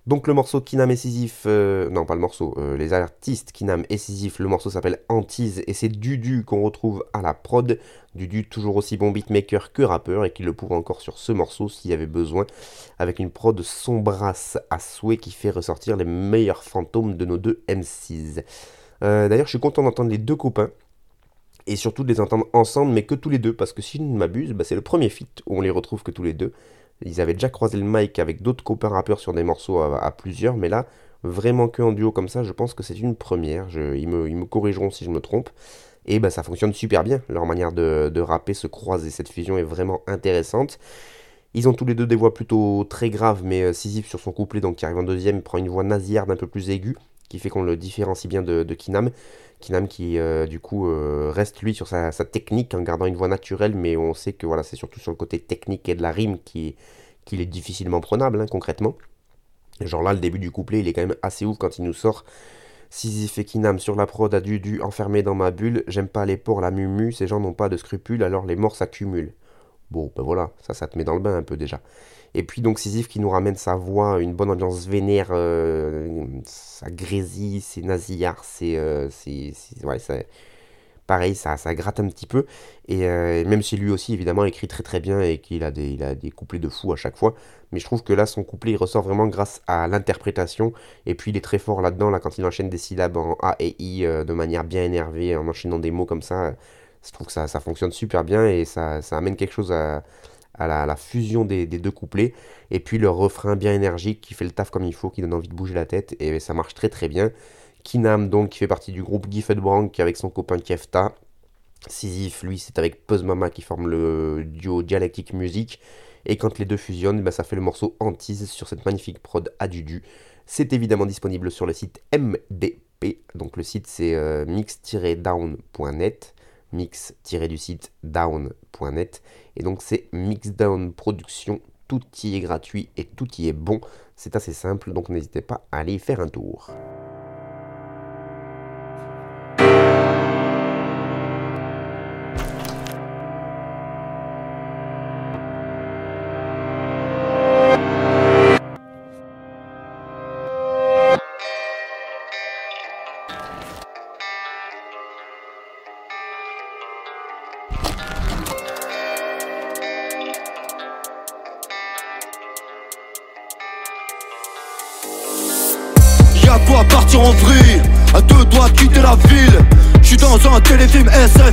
Donc le morceau Kinam et Sisyphe, non pas le morceau, les artistes Kinam et Sisyphe, le morceau s'appelle Antise et c'est Dudu qu'on retrouve à la prod. Dudu toujours aussi bon beatmaker que rappeur et qui le prouve encore sur ce morceau s'il y avait besoin, avec une prod sombrasse à souhait qui fait ressortir les meilleurs fantômes de nos deux MCs. D'ailleurs je suis content d'entendre les deux copains et surtout de les entendre ensemble, mais que tous les deux, parce que si je ne m'abuse, bah, c'est le premier feat où on les retrouve que tous les deux. Ils avaient déjà croisé le mic avec d'autres copains rappeurs sur des morceaux à, plusieurs, mais là, vraiment que en duo comme ça, je pense que c'est une première. ils, me, corrigeront si je me trompe. Et bah, ça fonctionne super bien, leur manière de, rapper se croiser. Cette fusion est vraiment intéressante. Ils ont tous les deux des voix plutôt très graves, mais euh, Sisyphe sur son couplet, donc qui arrive en deuxième, prend une voix nasillarde un peu plus aiguë, qui fait qu'on le différencie bien de Kinam. Kinam qui euh, du coup euh, reste lui sur sa, technique en gardant une voix naturelle, mais on sait que voilà c'est surtout sur le côté technique et de la rime qu'il qui est difficilement prenable hein, concrètement. Genre là le début du couplet il est quand même assez ouf quand il nous sort Sisyphe et Kinam sur la prod a dû dû enfermé dans ma bulle. J'aime pas les porcs, la mumu, ces gens n'ont pas de scrupules, alors les morts s'accumulent. Bon, ben voilà, ça, ça te met dans le bain un peu déjà. Et puis donc Sisyphe qui nous ramène sa voix, une bonne ambiance vénère, euh, ça grésille, c'est nasillard, c'est... euh, ouais, ça- pareil, ça, ça gratte un petit peu. Et euh, même si lui aussi, évidemment, écrit très très bien et qu'il a des, a des couplets de fou à chaque fois. Mais je trouve que là, son couplet, il ressort vraiment grâce à l'interprétation. Et puis, il est très fort là-dedans, là, quand il enchaîne des syllabes en A et I euh, de manière bien énervée, en enchaînant des mots comme ça. Je trouve que ça, ça fonctionne super bien et ça, ça amène quelque chose à, à la, fusion des, deux couplets. Et puis, le refrain bien énergique qui fait le taf comme il faut, qui donne envie de bouger la tête. Et ça marche très très bien. Kinam, donc, qui fait partie du groupe Giffed Brank avec son copain Kefta. Sisyphe, lui, c'est avec Puzz Mama qui forme le duo Dialectic Music. Et quand les deux fusionnent, bah, ça fait le morceau Antise sur cette magnifique prod à Dudu. C'est évidemment disponible sur le site MDP. Donc le site c'est euh, mix-down.net. Mix- du site down.net. Et donc c'est Mixdown Production. Tout y est gratuit et tout y est bon. C'est assez simple, donc n'hésitez pas à aller y faire un tour.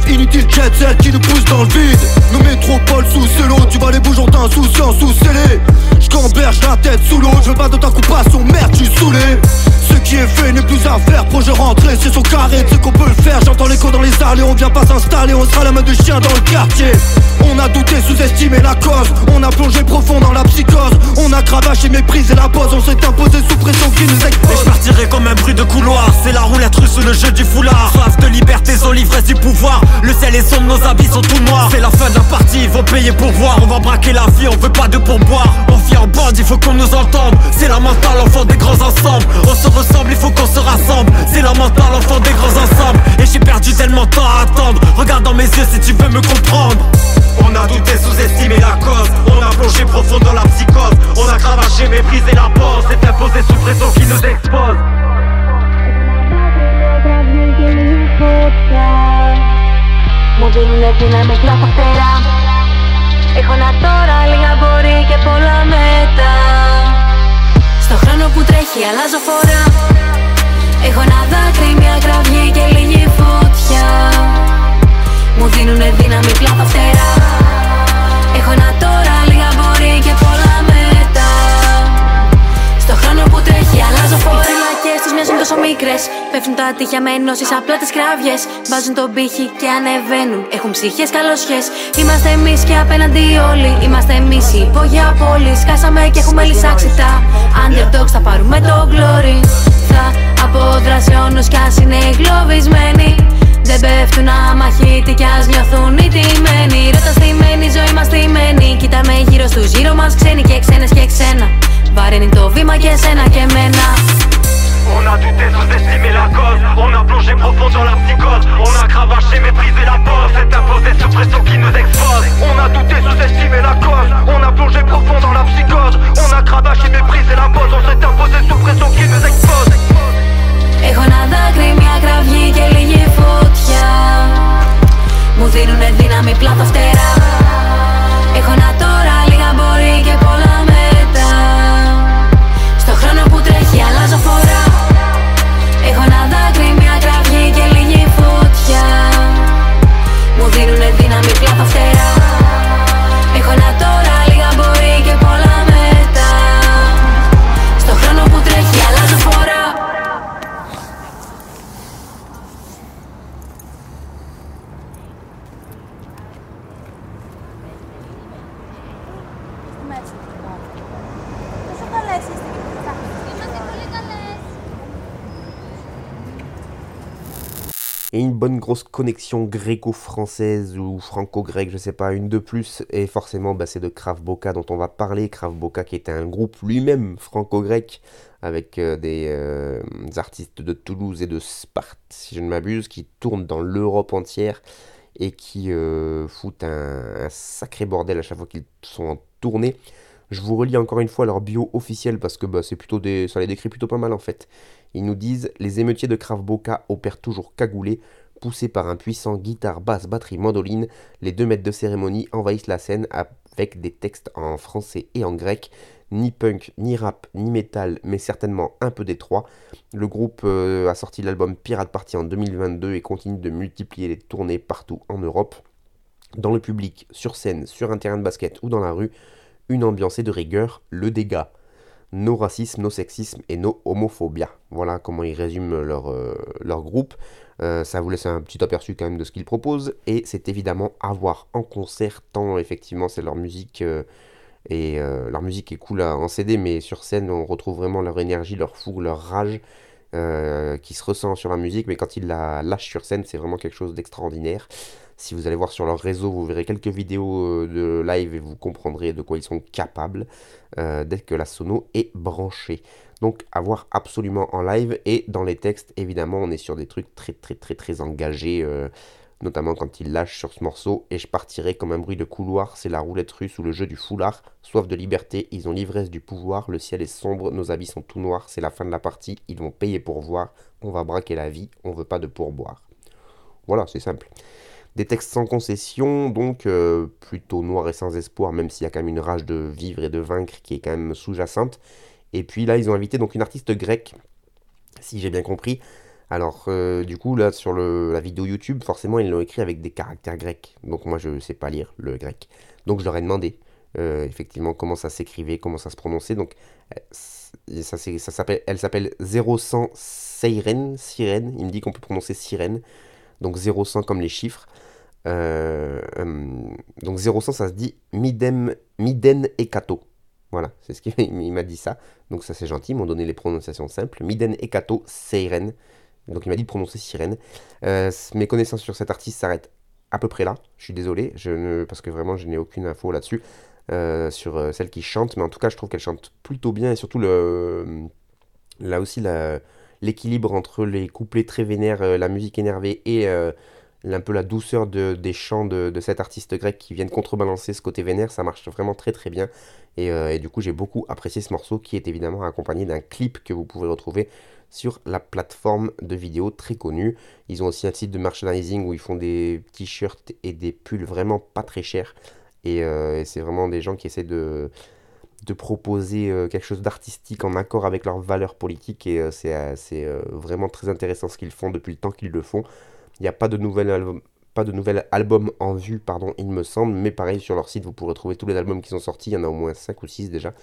Inutile jet set qui nous pousse dans le vide. Nos métropoles sous celo Tu vas les bougeons d'insouciance sous scellé J'camberge la tête sous l'eau Je veux pas de ta coupation Merde j'suis saoulé qui est fait n'est plus à faire Projet rentré c'est son carré C'est qu'on peut le faire. J'entends l'écho dans les allées On vient pas s'installer On sera la main de chien dans le quartier. On a douté sous-estimé la cause On a plongé profond dans la psychose. On a cravaché méprisé la pause On s'est imposé sous pression qui nous Et expose. Je partirai comme un bruit de couloir C'est la roulette russe ou le jeu du foulard. Soif de liberté, aux l'ivresse du pouvoir Le ciel est sombre, nos habits sont tout noirs. C'est la fin de la partie, faut payer pour voir On va braquer la vie, on veut pas de pourboire. On vit en bande, il faut qu'on nous entende C'est la mentale, enfant des grands ensembles. On se il faut qu'on se rassemble. C'est la mental, l'enfant des grands ensembles. Et j'ai perdu tellement de temps à attendre. Regarde dans mes yeux si tu veux me comprendre. On a douté, sous-estimé la cause. On a plongé profond dans la psychose. On a cravaché, méprisé la pause C'est imposé sous pression qui nous expose. La portée χρόνο που τρέχει αλλάζω φορά. Έχω ένα δάκρυ, μια κραυγή και λίγη φωτιά. Μου δίνουνε δύναμη κλάθα φτερά. Έχω ένα τώρα, λίγα μπορεί και πολλά μετά. Στο χρόνο που τρέχει αλλάζω φορά Οι φυλακές τους μοιάζουν τόσο μικρές. Πέφτουν τα τείχια με ενώσεις απλά τις κραυγές. Βάζουν τον πύχη και ανεβαίνουν. Έχουν ψυχές καλοσιές. Είμαστε εμείς και απέναντι όλοι. Είμαστε εμείς οι υπόγεια πόλης. Σκάσαμε και έχουμε λυσάξει τα Underdogs θα πάρουμε το glory. Θα αποδράσει όνους κι ας είναι εγκλωβισμένοι. Δεν πέφτουν αμαχητοί κι ας νιώθουν οι τιμένοι. Ρώτα στημένη, ζωή μας στημένη Κοιτάμε γύρω στους γύρω μας ξένοι και ξένες και ξένα. Βαρύνει το βήμα και σένα και εμένα On a douté, sous-estimé la cause On a plongé profond dans la psychose On a cravaché, méprisé la pause C'est imposé sous pression qui nous expose On a douté, sous-estimé la cause On a plongé profond dans la psychose On a cravaché, méprisé la pause On s'est imposé sous pression qui nous expose Έχω ένα δάκρυ, μια κραυγή και λίγη φωτιά Μου δίνουνε δύναμη πλάτα φτερά Έχω ένα τώρα, λίγα μπορεί και πολλά μετά Στο χρόνο που τρέχει αλλάζω φορά Έχω ένα δάκρυ, μια κραυγή και λίγη φωτιά. Μου δίνουνε δύναμη πλάτα φτερά. Έχω ένα τώρα, λίγα μπορεί και πολλά bonne grosse connexion gréco-française ou franco-grecque, je sais pas, une de plus, et forcément bah, c'est de Krav Boka dont on va parler, Krav Boka qui était un groupe lui-même franco-grec, avec euh, des, euh, artistes de Toulouse et de Sparte, si je ne m'abuse, qui tournent dans l'Europe entière, et qui euh, foutent un, sacré bordel à chaque fois qu'ils sont en tournée. Je vous relis encore une fois leur bio officiel parce que bah, plutôt ça les décrit plutôt pas mal en fait. Ils nous disent Les émeutiers de Krav Boka opèrent toujours cagoulés. Poussés par un puissant guitare, basse, batterie, mandoline, les deux maîtres de cérémonie envahissent la scène avec des textes en français et en grec. Ni punk, ni rap, ni metal, mais certainement un peu des trois. Le groupe euh, a sorti l'album Pirate Party en 2022 et continue de multiplier les tournées partout en Europe. Dans le public, sur scène, sur un terrain de basket ou dans la rue, une ambiance et de rigueur, le dégât nos racismes, nos sexismes et nos homophobias. Voilà comment ils résument leur, euh, leur groupe. Euh, ça vous laisse un petit aperçu quand même de ce qu'ils proposent. Et c'est évidemment à voir en concert, tant effectivement c'est leur musique. Euh, et leur musique est cool en CD, mais sur scène on retrouve vraiment leur énergie, leur fougue, leur rage qui se ressent sur la musique. Mais quand ils la lâchent sur scène, c'est vraiment quelque chose d'extraordinaire. Si vous allez voir sur leur réseau, vous verrez quelques vidéos euh, de live et vous comprendrez de quoi ils sont capables euh, dès que la sono est branchée. Donc à voir absolument en live et dans les textes, évidemment, on est sur des trucs très très très très engagés. Euh, notamment quand ils lâchent sur ce morceau, et je partirai comme un bruit de couloir, c'est la roulette russe ou le jeu du foulard, soif de liberté, ils ont l'ivresse du pouvoir, le ciel est sombre, nos habits sont tout noirs, c'est la fin de la partie, ils vont payer pour voir, on va braquer la vie, on veut pas de pourboire. Voilà, c'est simple. Des textes sans concession, donc euh, plutôt noirs et sans espoir, même s'il y a quand même une rage de vivre et de vaincre qui est quand même sous-jacente. Et puis là, ils ont invité donc une artiste grecque, si j'ai bien compris. Alors, euh, du coup, là, sur la vidéo YouTube, forcément, ils l'ont écrit avec des caractères grecs. Donc, moi, je ne sais pas lire le grec. Donc, je leur ai demandé, euh, effectivement, comment ça s'écrivait, comment ça se prononçait. Donc, ça, ça s'appelle, elle s'appelle 0100 Sirène, Sirène. Il me dit qu'on peut prononcer Sirène. Donc 0100 comme les chiffres. Euh, euh, donc 0100, ça se dit Midem, Miden Ekato. Voilà, c'est ce qu'il m'a dit ça. Donc ça c'est gentil, ils m'ont donné les prononciations simples. Miden Ekato Seiren. Donc il m'a dit de prononcer sirène. Euh, mes connaissances sur cet artiste s'arrêtent à peu près là. Je suis désolé, je ne, parce que vraiment je n'ai aucune info là-dessus. sur celle qui chante, mais en tout cas je trouve qu'elle chante plutôt bien et surtout là aussi l'équilibre entre les couplets très vénères, la musique énervée et un peu la douceur des chants de, cet artiste grec qui viennent contrebalancer ce côté vénère, ça marche vraiment très très bien. Euh, et, du coup, j'ai beaucoup apprécié ce morceau qui est évidemment accompagné d'un clip que vous pouvez retrouver sur la plateforme de vidéos très connue. Ils ont aussi un site de merchandising où ils font des t-shirts et des pulls vraiment pas très chers. Et, euh, c'est vraiment des gens qui essaient de, proposer euh, quelque chose d'artistique en accord avec leurs valeurs politiques. Et c'est vraiment très intéressant ce qu'ils font depuis le temps qu'ils le font. Il n'y a pas de nouvel album, pas de nouvel album en vue, pardon, il me semble, mais pareil sur leur site, vous pourrez trouver tous les albums qui sont sortis, il y en a au moins 5 ou 6 déjà.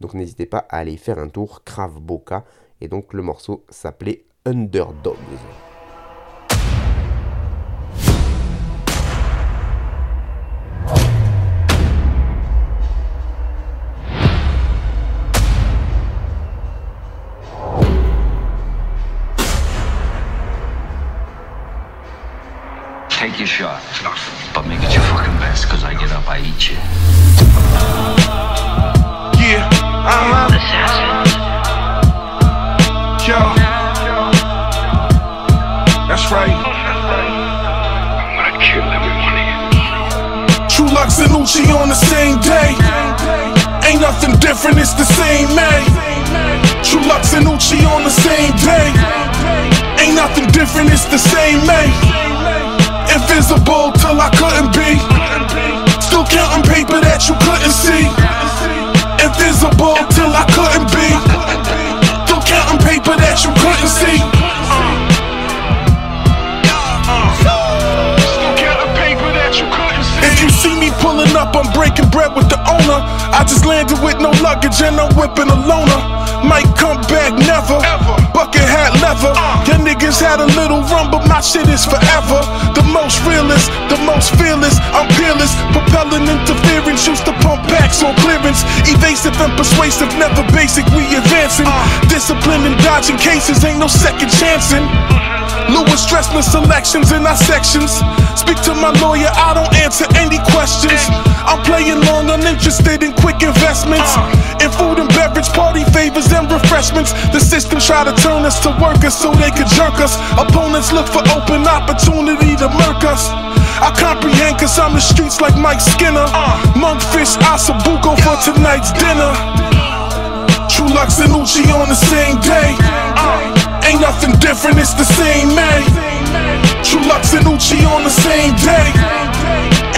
Donc n'hésitez pas à aller faire un tour, Krav Boka, et donc le morceau s'appelait Underdogs. Persuasive, never basic. We advancing. Ah. Discipline and dodging cases, ain't no second chancing. Lewis Dressman selections in our sections. Speak to my lawyer, I don't answer any questions. I'm playing long, uninterested in quick investments. Ah. In food and beverage, party favors and refreshments. The system try to turn us to workers so they could jerk us. Opponents look for open opportunity to murk us. I comprehend cause I'm the streets like Mike Skinner. Monkfish, Asabuco for tonight's dinner. True Lux and Uchi on the same day. Uh, ain't nothing different, it's the same man. True Lux and Uchi on the same day.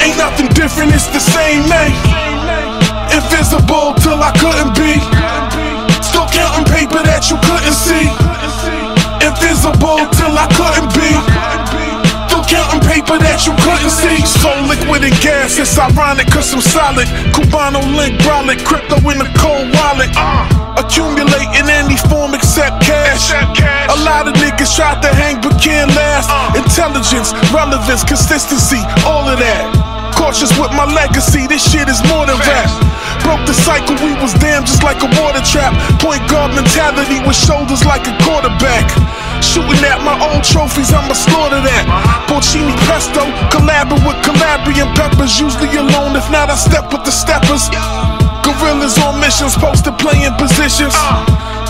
Ain't nothing different, it's the same man. Invisible till I couldn't be. Still counting paper that you couldn't see. Invisible till I couldn't be. Paper that you couldn't see. So liquid and gas, it's ironic cause I'm solid. Cubano link, brolic, crypto in the cold wallet. Uh. Accumulate in any form except cash. A lot of niggas tried to hang but can't last. Uh. Intelligence, relevance, consistency, all of that. Cautious with my legacy, this shit is more than rap. Broke the cycle, we was damn just like a water trap. Point guard mentality with shoulders like a quarterback. Shooting at my old trophies, I'ma slaughter that. Porcini pesto, collabing with Calabrian peppers. Usually alone, if not, I step with the steppers. Gorillas on missions, posted playing positions.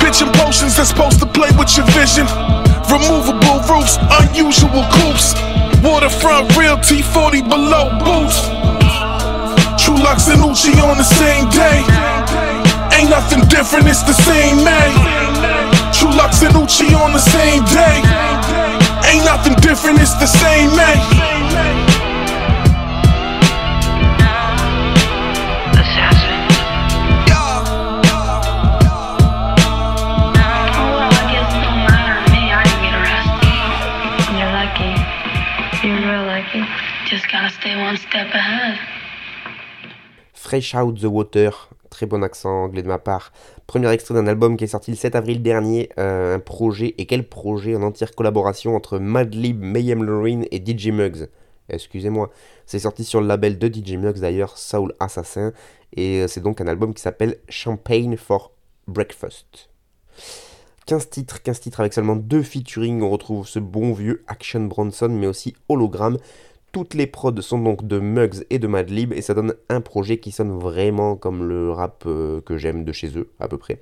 Pitching potions that's supposed to play with your vision. Removable roofs, unusual coops. Waterfront realty, 40 below boots. True Lux and Uchi on the same day. Ain't nothing different, it's the same man. True Lux and Uchi on the same day. Ain't nothing different, it's the same man. Fresh Out the Water, très bon accent anglais de ma part. Premier extrait d'un album qui est sorti le 7 avril dernier, euh, un projet, et quel projet en entière collaboration entre Madlib, Mayhem Lorraine et DJ Muggs? Excusez-moi, c'est sorti sur le label de DJ Muggs d'ailleurs, Soul Assassin, et euh, c'est donc un album qui s'appelle Champagne for Breakfast. 15 titres, 15 titres avec seulement deux featuring, on retrouve ce bon vieux Action Bronson, mais aussi Hologram. Toutes les prods sont donc de Muggs et de Madlib, et ça donne un projet qui sonne vraiment comme le rap euh, que j'aime de chez eux, à peu près.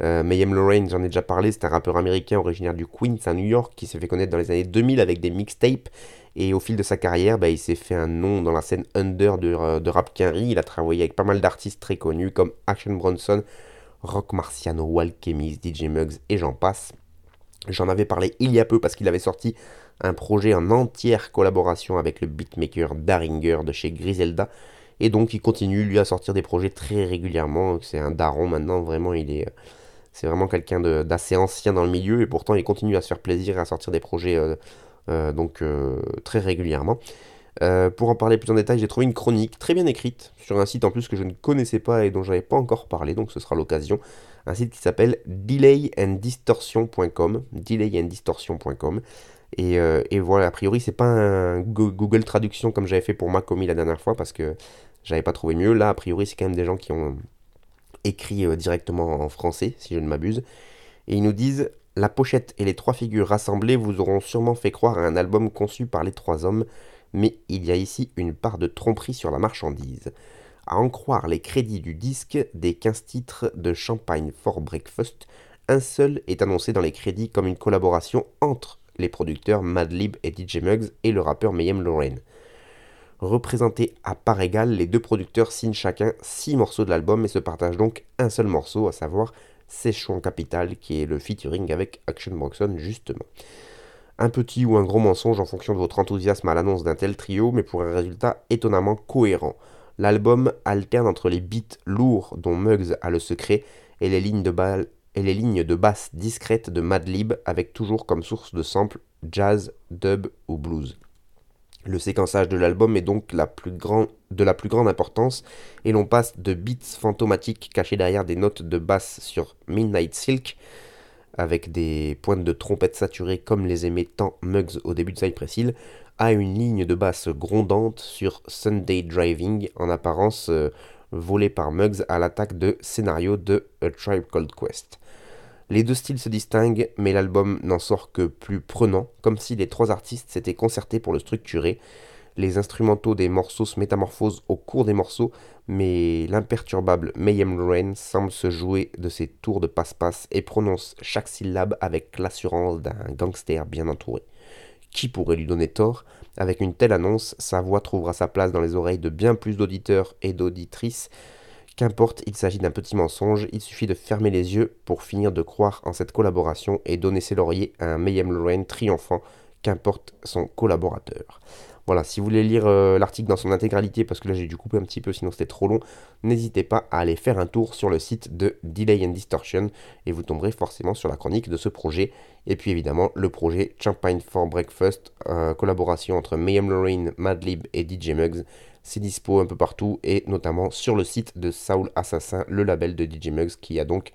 Euh, Mayhem Lorraine, j'en ai déjà parlé, c'est un rappeur américain originaire du Queens à New York qui s'est fait connaître dans les années 2000 avec des mixtapes. Et au fil de sa carrière, bah, il s'est fait un nom dans la scène under de, euh, rap quinri. Il a travaillé avec pas mal d'artistes très connus comme Action Bronson, Rock Marciano, Walkemis, DJ Muggs et j'en passe. J'en avais parlé il y a peu parce qu'il avait sorti un projet en entière collaboration avec le beatmaker Daringer de chez Griselda. Et donc il continue lui à sortir des projets très régulièrement. C'est un daron maintenant, vraiment il est... C'est vraiment quelqu'un d'assez ancien dans le milieu et pourtant il continue à se faire plaisir et à sortir des projets euh, euh, donc euh, très régulièrement. Euh, pour en parler plus en détail, j'ai trouvé une chronique très bien écrite sur un site en plus que je ne connaissais pas et dont j'avais pas encore parlé, donc ce sera l'occasion. Un site qui s'appelle delayandistortion.com, delayandistortion.com. Et, euh, et voilà, a priori, c'est pas un Go- Google Traduction comme j'avais fait pour Macomi la dernière fois parce que j'avais pas trouvé mieux. Là, a priori, c'est quand même des gens qui ont écrit euh, directement en français, si je ne m'abuse. Et ils nous disent La pochette et les trois figures rassemblées vous auront sûrement fait croire à un album conçu par les trois hommes, mais il y a ici une part de tromperie sur la marchandise. À en croire les crédits du disque des 15 titres de Champagne for Breakfast, un seul est annoncé dans les crédits comme une collaboration entre les producteurs Madlib et DJ Muggs et le rappeur Mayhem Lorraine. Représentés à part égale, les deux producteurs signent chacun 6 morceaux de l'album et se partagent donc un seul morceau, à savoir Séchon Capital, qui est le featuring avec Action Bronson justement. Un petit ou un gros mensonge en fonction de votre enthousiasme à l'annonce d'un tel trio, mais pour un résultat étonnamment cohérent. L'album alterne entre les beats lourds dont Muggs a le secret et les lignes de, balle- et les lignes de basse discrètes de Madlib avec toujours comme source de samples jazz, dub ou blues. Le séquençage de l'album est donc de la plus grande importance et l'on passe de beats fantomatiques cachés derrière des notes de basse sur Midnight Silk avec des pointes de trompette saturées comme les aimait tant Muggs au début de Cypress Hill, à une ligne de basse grondante sur Sunday Driving, en apparence euh, volée par Muggs à l'attaque de scénario de A Tribe Called Quest. Les deux styles se distinguent, mais l'album n'en sort que plus prenant, comme si les trois artistes s'étaient concertés pour le structurer. Les instrumentaux des morceaux se métamorphosent au cours des morceaux, mais l'imperturbable Mayhem Lorraine semble se jouer de ses tours de passe-passe et prononce chaque syllabe avec l'assurance d'un gangster bien entouré. Qui pourrait lui donner tort? Avec une telle annonce, sa voix trouvera sa place dans les oreilles de bien plus d'auditeurs et d'auditrices. Qu'importe, il s'agit d'un petit mensonge, il suffit de fermer les yeux pour finir de croire en cette collaboration et donner ses lauriers à un Mayhem Lorraine triomphant, qu'importe son collaborateur. Voilà, si vous voulez lire euh, l'article dans son intégralité, parce que là j'ai dû couper un petit peu sinon c'était trop long, n'hésitez pas à aller faire un tour sur le site de Delay and Distortion et vous tomberez forcément sur la chronique de ce projet. Et puis évidemment le projet Champagne for Breakfast, euh, collaboration entre Mayhem Lorraine, Madlib et DJ Muggs. C'est dispo un peu partout et notamment sur le site de Saul Assassin, le label de DJ qui a donc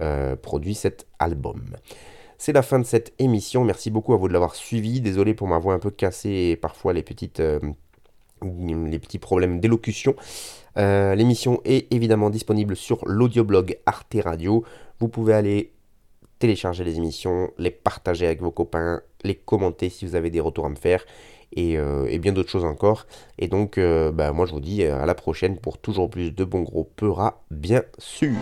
euh, produit cet album. C'est la fin de cette émission. Merci beaucoup à vous de l'avoir suivi. Désolé pour ma voix un peu cassée et parfois les, euh, petits problèmes d'élocution. Euh, l'émission est évidemment disponible sur l'audioblog Arte Radio. Vous pouvez aller télécharger les émissions, les partager avec vos copains, les commenter si vous avez des retours à me faire. Et, euh, bien d'autres choses encore. Et donc, bah, moi je vous dis à la prochaine pour toujours plus de bons gros peuras, bien sûr.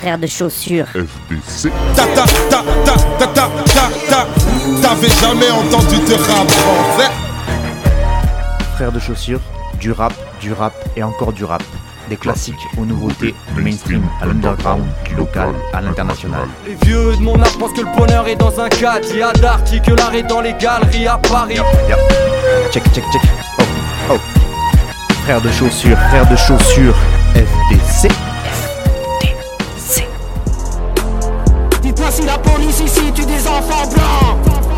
frère de chaussures. FDC. Ta ta ta ta ta ta ta ta. T'avais jamais entendu de rap français Frère de chaussures, du rap, du rap et encore du rap. Des classiques aux nouveautés, du mainstream à l'underground, du local à l'international. Les vieux de mon âge pensent que le bonheur est dans un cadre. Il y a que l'art est dans les galeries à Paris. Check, check, check. Oh, oh. Frère de chaussures, frère de chaussures, FDC. si la police ici tue des enfants blancs